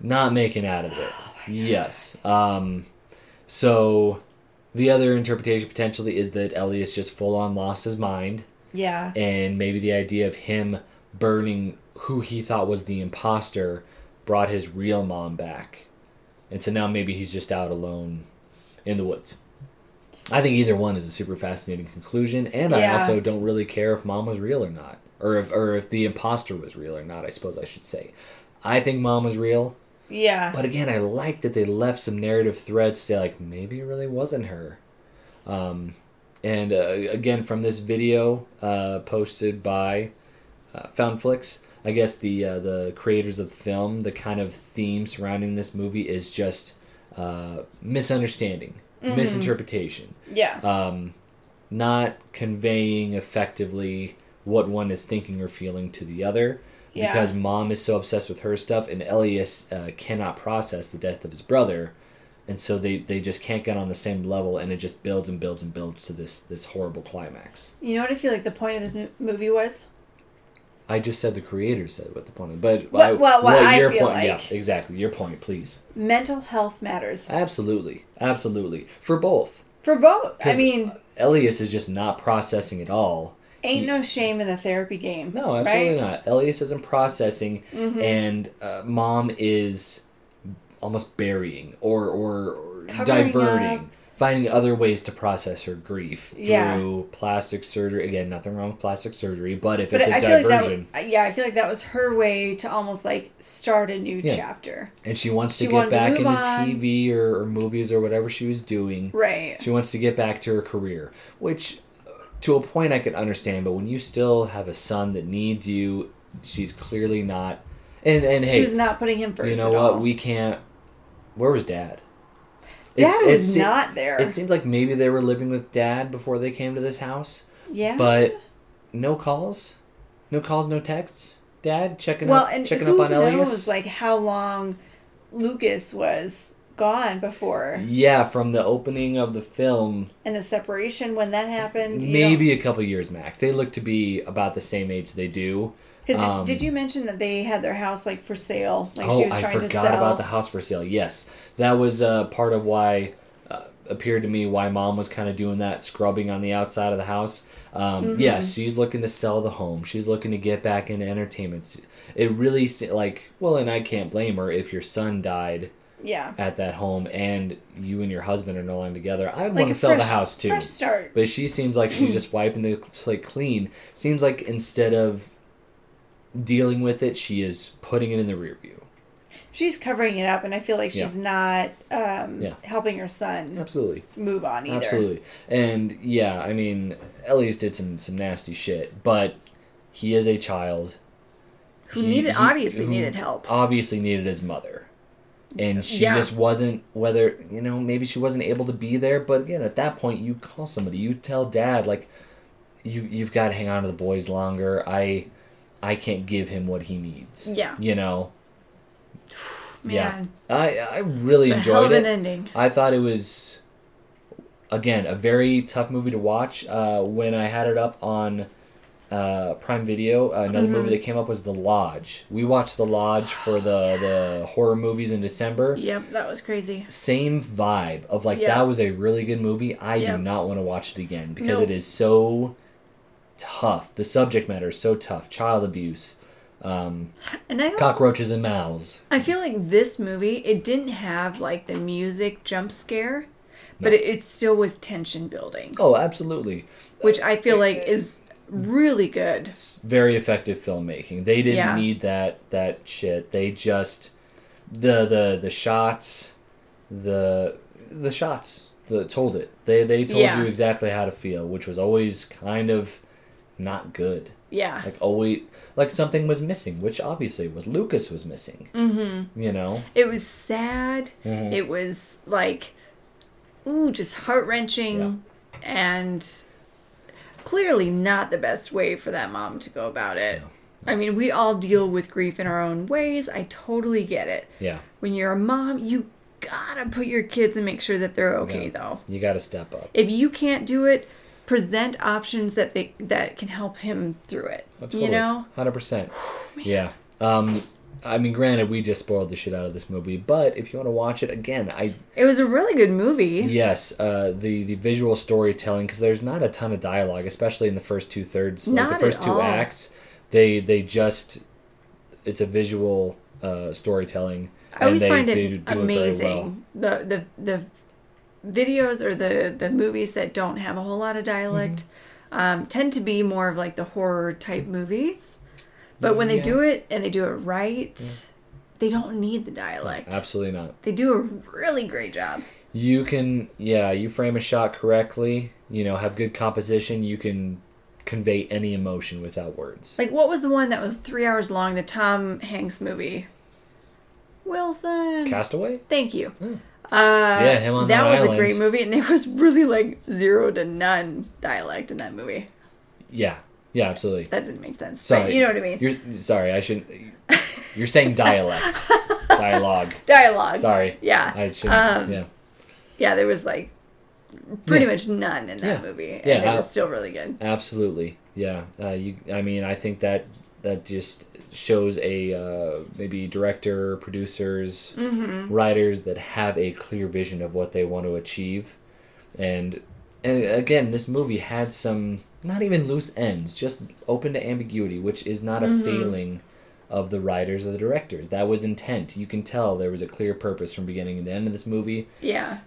not making out of it. yes. Um, so the other interpretation potentially is that Elias just full on lost his mind, Yeah. and maybe the idea of him burning who he thought was the imposter brought his real mom back. And so now maybe he's just out alone in the woods. I think either one is a super fascinating conclusion, and I also don't really care if mom was real or not, or if or if the imposter was real or not. I suppose I should say. I think mom was real, Yeah. but again, I like that they left some narrative threads to say like maybe it really wasn't her. Um, and uh, again, from this video uh, posted by uh, Foundflix, I guess the uh, the creators of the film, the kind of theme surrounding this movie is just uh, misunderstanding, misinterpretation, yeah. um, not conveying effectively what one is thinking or feeling to the other. Yeah. Because mom is so obsessed with her stuff, and Elias uh, cannot process the death of his brother, and so they, they just can't get on the same level, and it just builds and builds and builds to this this horrible climax. You know what I feel like the point of this movie was? I just said the creator said what the point, is, but What- I, well, what I your feel point? like- Yeah, exactly. Your point, please. Mental health matters Absolutely, absolutely for both. for both. I mean, Elias is just not processing at all. ain't he- no shame in the therapy game. No, absolutely right? not. Elias isn't processing, Mm-hmm. and uh, mom is almost burying or or, or diverting, up. Finding other ways to process her grief through Yeah. plastic surgery. Again, nothing wrong with plastic surgery, but if But it's a I feel like that. diversion, Yeah, I feel like that was her way to almost like start a new Yeah. chapter. and she wants to she get wanted to back into on. TV or, or movies or whatever she was doing. Right. She wants to get back to her career, which uh, to a point I could understand, but when you still have a son that needs you, she's clearly not. And and hey, she was not putting him first. you know at what? all. We can't. Where was dad? Dad It's- was se- not there. It seems like maybe they were living with dad before they came to this house, yeah. but no calls, no calls, no texts. Dad checking well, up, and checking who up on knows Elias. like how long Lucas was gone before yeah, from the opening of the film, and the separation when that happened. you maybe a couple years max. They look to be about the same age they do. Because Um, did you mention that they had their house like for sale? Like oh, she was I trying forgot to sell. about the house for sale. Yes, that was uh, part of why uh, appeared to me why mom was kind of doing that scrubbing on the outside of the house. Um, Mm-hmm. Yes, she's looking to sell the home. She's looking to get back into entertainment. It really like well, and I can't blame her if your son died yeah. at that home and you and your husband are no longer together. I would Like want to sell fresh, the house too. Fresh start. But she seems like she's just wiping the slate clean. Seems like instead of dealing with it, she is putting it in the rear view. She's covering it up, and I feel like she's not um, Yeah. helping her son Absolutely. move on either. Absolutely. And yeah, I mean, Elias did some some nasty shit, but he is a child Who He- needed he- obviously who needed help. Obviously needed his mother. And she Yeah. just wasn't whether, you know, maybe she wasn't able to be there, but again, at that point you call somebody. You tell dad like you you've got to hang on to the boys longer. I I can't give him what he needs. Yeah. You know. Yeah. I I really the hell enjoyed of an it. ending. I thought it was, again, a very tough movie to watch. Uh, when I had it up on uh, Prime Video, another Mm-hmm. movie that came up was The Lodge. We watched The Lodge for the, the horror movies in December. Yep, that was crazy. Same vibe of like, Yeah. that was a really good movie. I Yep. do not want to watch it again because Nope. it is so tough. The subject matter is so tough. Child abuse, um, And I cockroaches and mouths. I feel like this movie, it didn't have like the music jump scare, but it, it still was tension building, Oh, absolutely. which I feel like is really good. very effective filmmaking. They didn't Yeah. need that that shit. They just the the the shots, the the shots that told it. They they told Yeah. you exactly how to feel, which was always kind of not good. Yeah. Like always like something was missing, which obviously was Lucas was missing. Mm-hmm. You know. It was sad. Mhm. It was like, ooh, just heart wrenching, and clearly not the best way for that mom to go about it. I mean, we all deal with grief in our own ways. I totally get it. Yeah. When you're a mom, you gotta put your kids and make sure that they're okay, Yeah. though. You got to step up. If you can't do it, present options that they that can help him through it. You know? hundred percent. Yeah. Um, I mean, granted, we just spoiled the shit out of this movie, but if you want to watch it again, I It was a really good movie. yes, uh, the the visual storytelling because there's not a ton of dialogue, especially in the first two thirds, like Not the first two all. acts. They they just it's a visual uh, storytelling. I always and they, find they it very well. amazing. The the the videos or the the movies that don't have a whole lot of dialect Mm-hmm. um, tend to be more of like the horror type movies. But when they Yeah. do it and they do it right, they don't need the dialect. Absolutely not. They do a really great job. You can, yeah, you frame a shot correctly. You know, have good composition. You can convey any emotion without words. Like what was the one that was three hours long? The Tom Hanks movie. Wilson. Cast Away. Thank you. Hmm. Uh, Yeah, him on that that was island. a great movie, and there was really like zero to none dialect in that movie. Yeah, yeah, absolutely. That didn't make sense. Sorry, But you know what I mean. You're sorry. I shouldn't. You're saying dialect, dialogue. Dialogue. Sorry, Yeah. I shouldn't. Um, yeah, yeah, there was like pretty Yeah. much none in that Yeah. movie, and Yeah, it was still really good. absolutely. Yeah, uh, you. I mean, I think that that just shows a uh, maybe director, producers, Mm-hmm. writers that have a clear vision of what they want to achieve, and and again, this movie had some not even loose ends, just open to ambiguity, which is not a Mm-hmm. failing of the writers or the directors. That was intent. You can tell there was a clear purpose from beginning to end of this movie. Yeah,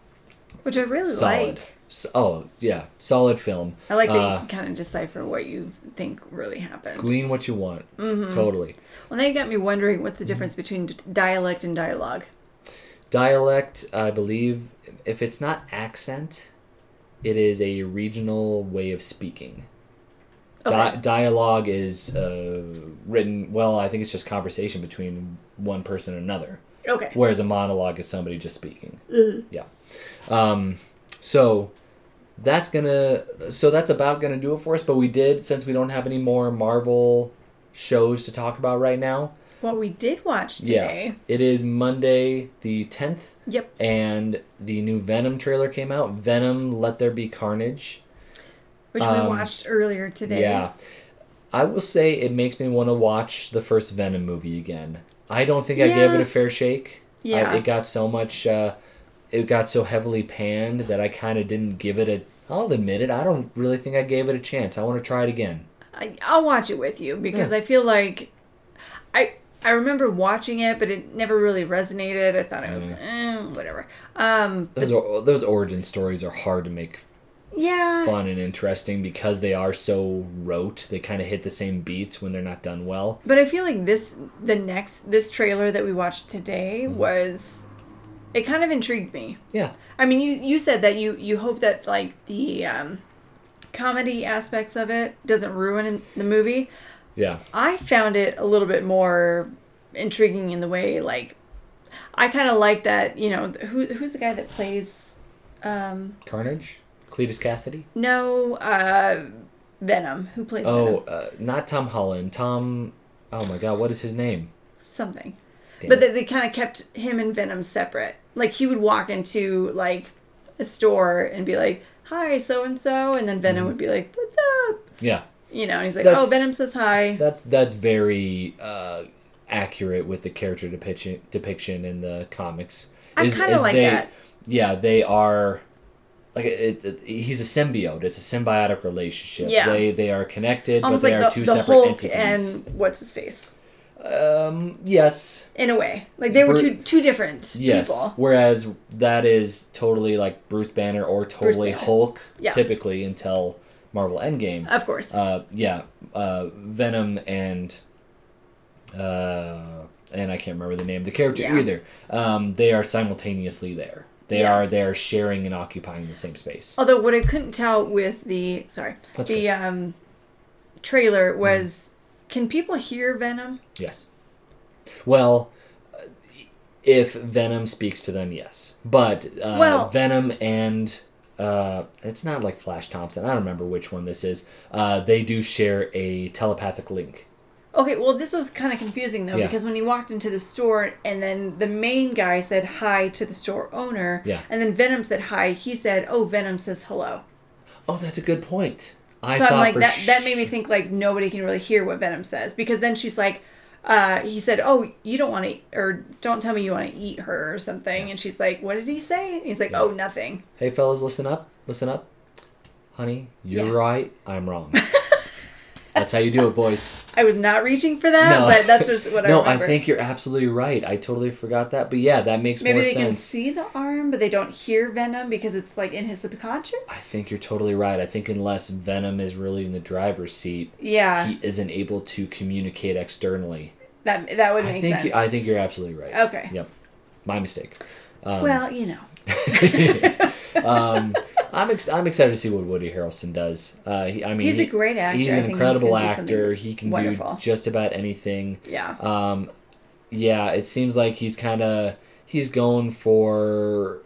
which I really Solid. like. S- oh yeah, solid film. I like that Uh, you can kind of decipher what you think really happened. Glean what you want. Mm-hmm. Totally. Well, now you got me wondering what's Mm-hmm. the difference between d- dialect and dialogue. Dialect, I believe, if it's not accent, it is a regional way of speaking. Di- Okay. dialogue is uh, written, well, I think it's just conversation between one person and another. Okay. Whereas a monologue is somebody just speaking. Mhm. Yeah. Um, so that's gonna, so that's about gonna do it for us. But we did, since we don't have any more Marvel shows to talk about right now, What we did watch today. Yeah. it is Monday the 10th. Yep. and the new Venom trailer came out. Venom: Let There Be Carnage. Which Um, we watched earlier today. Yeah, I will say it makes me want to watch the first Venom movie again. I don't think I gave it a fair shake. I- Yeah. it got so much. Uh, it got so heavily panned that I kind of didn't give it a. I'll admit it. I don't really think I gave it a chance. I want to try it again. I, I'll watch it with you because I feel like I I remember watching it, but it never really resonated. I thought it was eh, whatever. Um, Those are, those origin stories are hard to make yeah, fun and interesting because they are so rote. They kind of hit the same beats when they're not done well. but I feel like this the next this trailer that we watched today Mm-hmm. was it kind of intrigued me. Yeah. I mean, you you said that you you hope that like the um, comedy aspects of it doesn't ruin the movie. Yeah. I found it a little bit more intriguing in the way like I kind of like that you know who who's the guy that plays um Carnage? Cletus Kasady? no uh Venom who plays Oh, Venom uh, not Tom Holland. Tom. Oh my God, what is his name? something Damn but it. they, they kind of kept him and Venom separate like he would walk into like a store and be like hi so and so and then Venom would be like what's up yeah, you know and he's like That's- oh Venom says hi that's that's very uh, accurate with the character depiction depiction in the comics. I kind of like they- that Yeah, they are. Like it, it, he's a symbiote. It's a symbiotic relationship. Yeah. They they are connected, almost but they like are the, two the separate Hulk entities. and what's his face Um. Yes. in a way. Like they were Bru- two two different Yes. people. Whereas that is totally like Bruce Banner or totally Banner. Hulk, Yeah. typically until Marvel Endgame. Of course. Uh, yeah, uh, Venom and uh, and I can't remember the name of the character Yeah. either. Um, they are simultaneously there. They Yeah. are there sharing and occupying the same space. Although what I couldn't tell with the sorry That's the um trailer was can people hear Venom? Yes. Well, if Venom speaks to them, yes. But uh, Well- Venom and uh, it's not like Flash Thompson. I don't remember which one this is. Uh, they do share a telepathic link. Okay, well, this was kind of confusing though Yeah. because when he walked into the store and then the main guy said hi to the store owner, Yeah. and then Venom said hi, he said, "Oh, Venom says hello." Oh, that's a good point. I so I'm like that. sh- That made me think like nobody can really hear what Venom says because then she's like, uh, he said, "Oh, you don't want to, or don't tell me you want to eat her or something," and she's like, "What did he say?" And he's like. "Oh, nothing." Hey, fellas, listen up. Listen up. Honey, you're Yeah. right. I'm wrong. That's how you do it, boys. I was not reaching for that, No. but that's just what I no, I think you're absolutely right. I totally forgot that. But yeah, that makes Maybe more they can sense. see the arm, but they don't hear Venom because it's like in his subconscious. I think you're totally right. I think unless Venom is really in the driver's seat, yeah, he isn't able to communicate externally. That that would I make think sense. I think you're absolutely right. okay. Yep. My mistake. Um, well, you know, um, I'm ex- I'm excited to see what Woody Harrelson does. Uh, he, I mean, he's a great actor. He's an incredible gonna actor. He can wonderful. do just about anything. Yeah, Um, yeah, it seems like he's kind of he's going for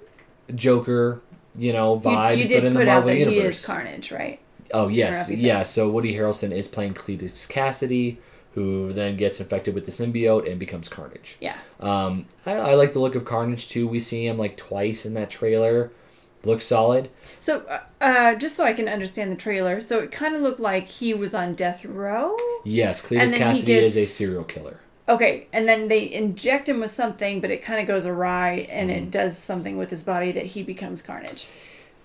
Joker, you know, vibes, you but in the Marvel he universe. Carnage, right? oh I yes, you yeah. So Woody Harrelson is playing Cletus Kasady, who then gets infected with the symbiote and becomes Carnage. Yeah. Um, I, I like the look of Carnage too. We see him like twice in that trailer. Looks solid. So, uh, uh, just so I can understand the trailer, so it kind of looked like he was on death row. Yes, Cletus Kasady is a serial killer. Okay, and then they inject him with something, but it kind of goes awry, and Mm. it does something with his body that he becomes Carnage.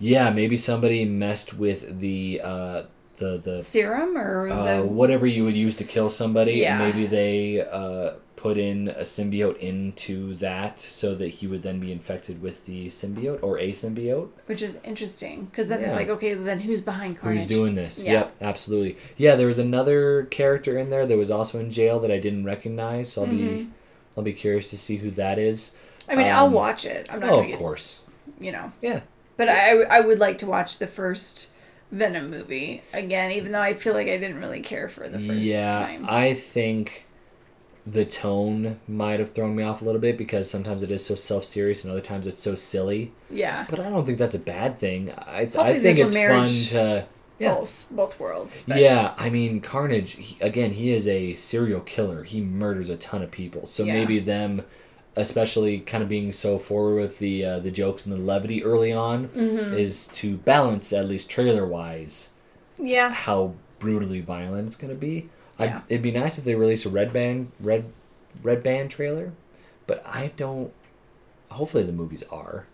Yeah, maybe somebody messed with the uh, the the Serum or uh, the whatever you would use to kill somebody. Yeah. Maybe they uh, put in a symbiote into that so that he would then be infected with the symbiote or a symbiote. which is interesting because then Yeah. it's like, okay, then who's behind Carnage? Who's doing this? Yeah. Yep, absolutely. Yeah, there was another character in there that was also in jail that I didn't recognize. So I'll be Mhm. I'll be curious to see who that is. I mean, I'll Um, watch it. I'm not Oh, of get, course. you know, Yeah. but I I would like to watch the first Venom movie again, even though I feel like I didn't really care for the first yeah, time. I think the tone might have thrown me off a little bit because sometimes it is so self serious and other times it's so silly. yeah, But I don't think that's a bad thing. I, I think it's fun to. Yeah. both both worlds. but- Yeah, I mean, Carnage, he, again, he is a serial killer. He murders a ton of people. So Yeah. maybe them, especially kind of being so forward with the uh, the jokes and the levity early on, Mm-hmm. is to balance, at least trailer wise, yeah, how brutally violent it's going to be. Yeah. It'd be nice if they release a red band red red band trailer, but I don't. Hopefully the movies are.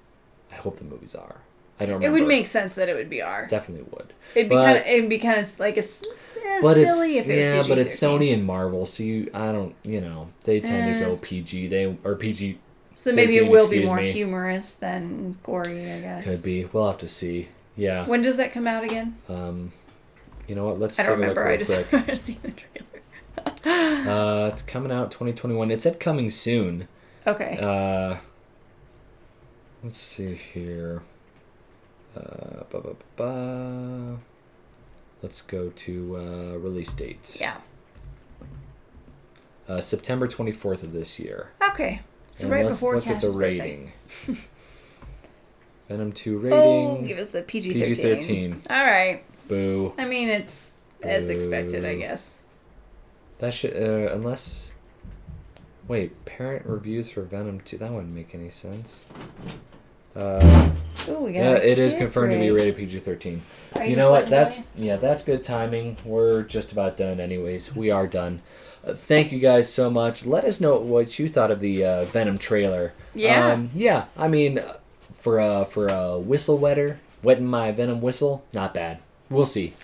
I hope the movies are. I don't. it would make sense that it would be R. definitely would. It'd be kind of it'd be kind of like a s- s- But it's silly if it was yeah, but it's Sony and Marvel, so you I don't you know they tend to Eh. go PG. They or PG So maybe it will be more me. humorous than gory, I guess. could be. We'll have to see. Yeah. When does that come out again? Um, you know what? Let's I don't remember. I just remember seeing the trailer. Uh, it's coming out 2021. It said coming soon. Okay. Uh, let's see here. Uh, ba, ba, ba, ba. Let's go to uh, release date. yeah. Uh, September 24th of this year. Okay. So And right let's before look at the rating. Venom 2 rating. Oh, give us a PG thirteen. PG-13. All right. Boo. I mean, it's as expected, I guess. That should uh, unless. Wait, parent reviews for Venom 2. That wouldn't make any sense. Uh, Oh, we got. yeah, it is confirmed to be rated PG-13. Are You just know what? That's yeah, that's good timing. We're just about done, anyways. We are done. Uh, thank you guys so much. Let us know what you thought of the uh, Venom trailer. Yeah. Um, yeah. I mean, uh, for a for a whistle wetter, wetting my Venom whistle, not bad. We'll see.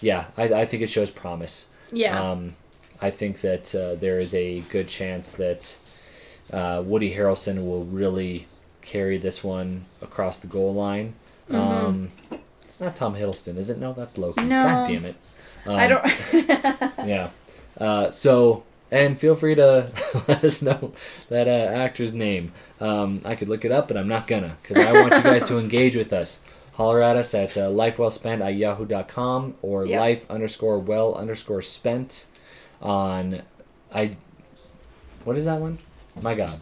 Yeah, I, I think it shows promise. Yeah. Um, I think that uh, there is a good chance that uh, Woody Harrelson will really carry this one across the goal line. Um, it's not Tom Hiddleston, is it? No, that's Loki. Mm-hmm. No. God damn it. Um, I don't. Yeah. Uh, so, and feel free to let us know that uh, actor's name. Um, I could look it up, but I'm not gonna because I want you guys to engage with us. Holler at us at uh, lifewellspent at yahoo.com or Yep. life underscore well underscore spent on I. What is that one? My God.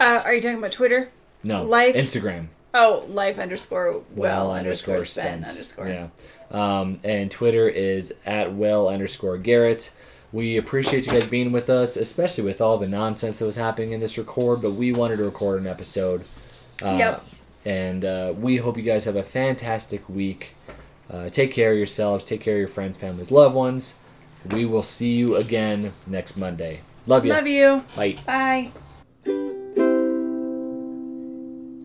uh, are you talking about Twitter? No. Life- Instagram. Oh, life underscore well, well underscore spend underscore. Yeah. Um, and Twitter is at well underscore Garrett. We appreciate you guys being with us, especially with all the nonsense that was happening in this record. But we wanted to record an episode. Uh, Yep. And uh, we hope you guys have a fantastic week. Uh, take care of yourselves. Take care of your friends, families, loved ones. We will see you again next Monday. Love you. Love you. Bye. Bye.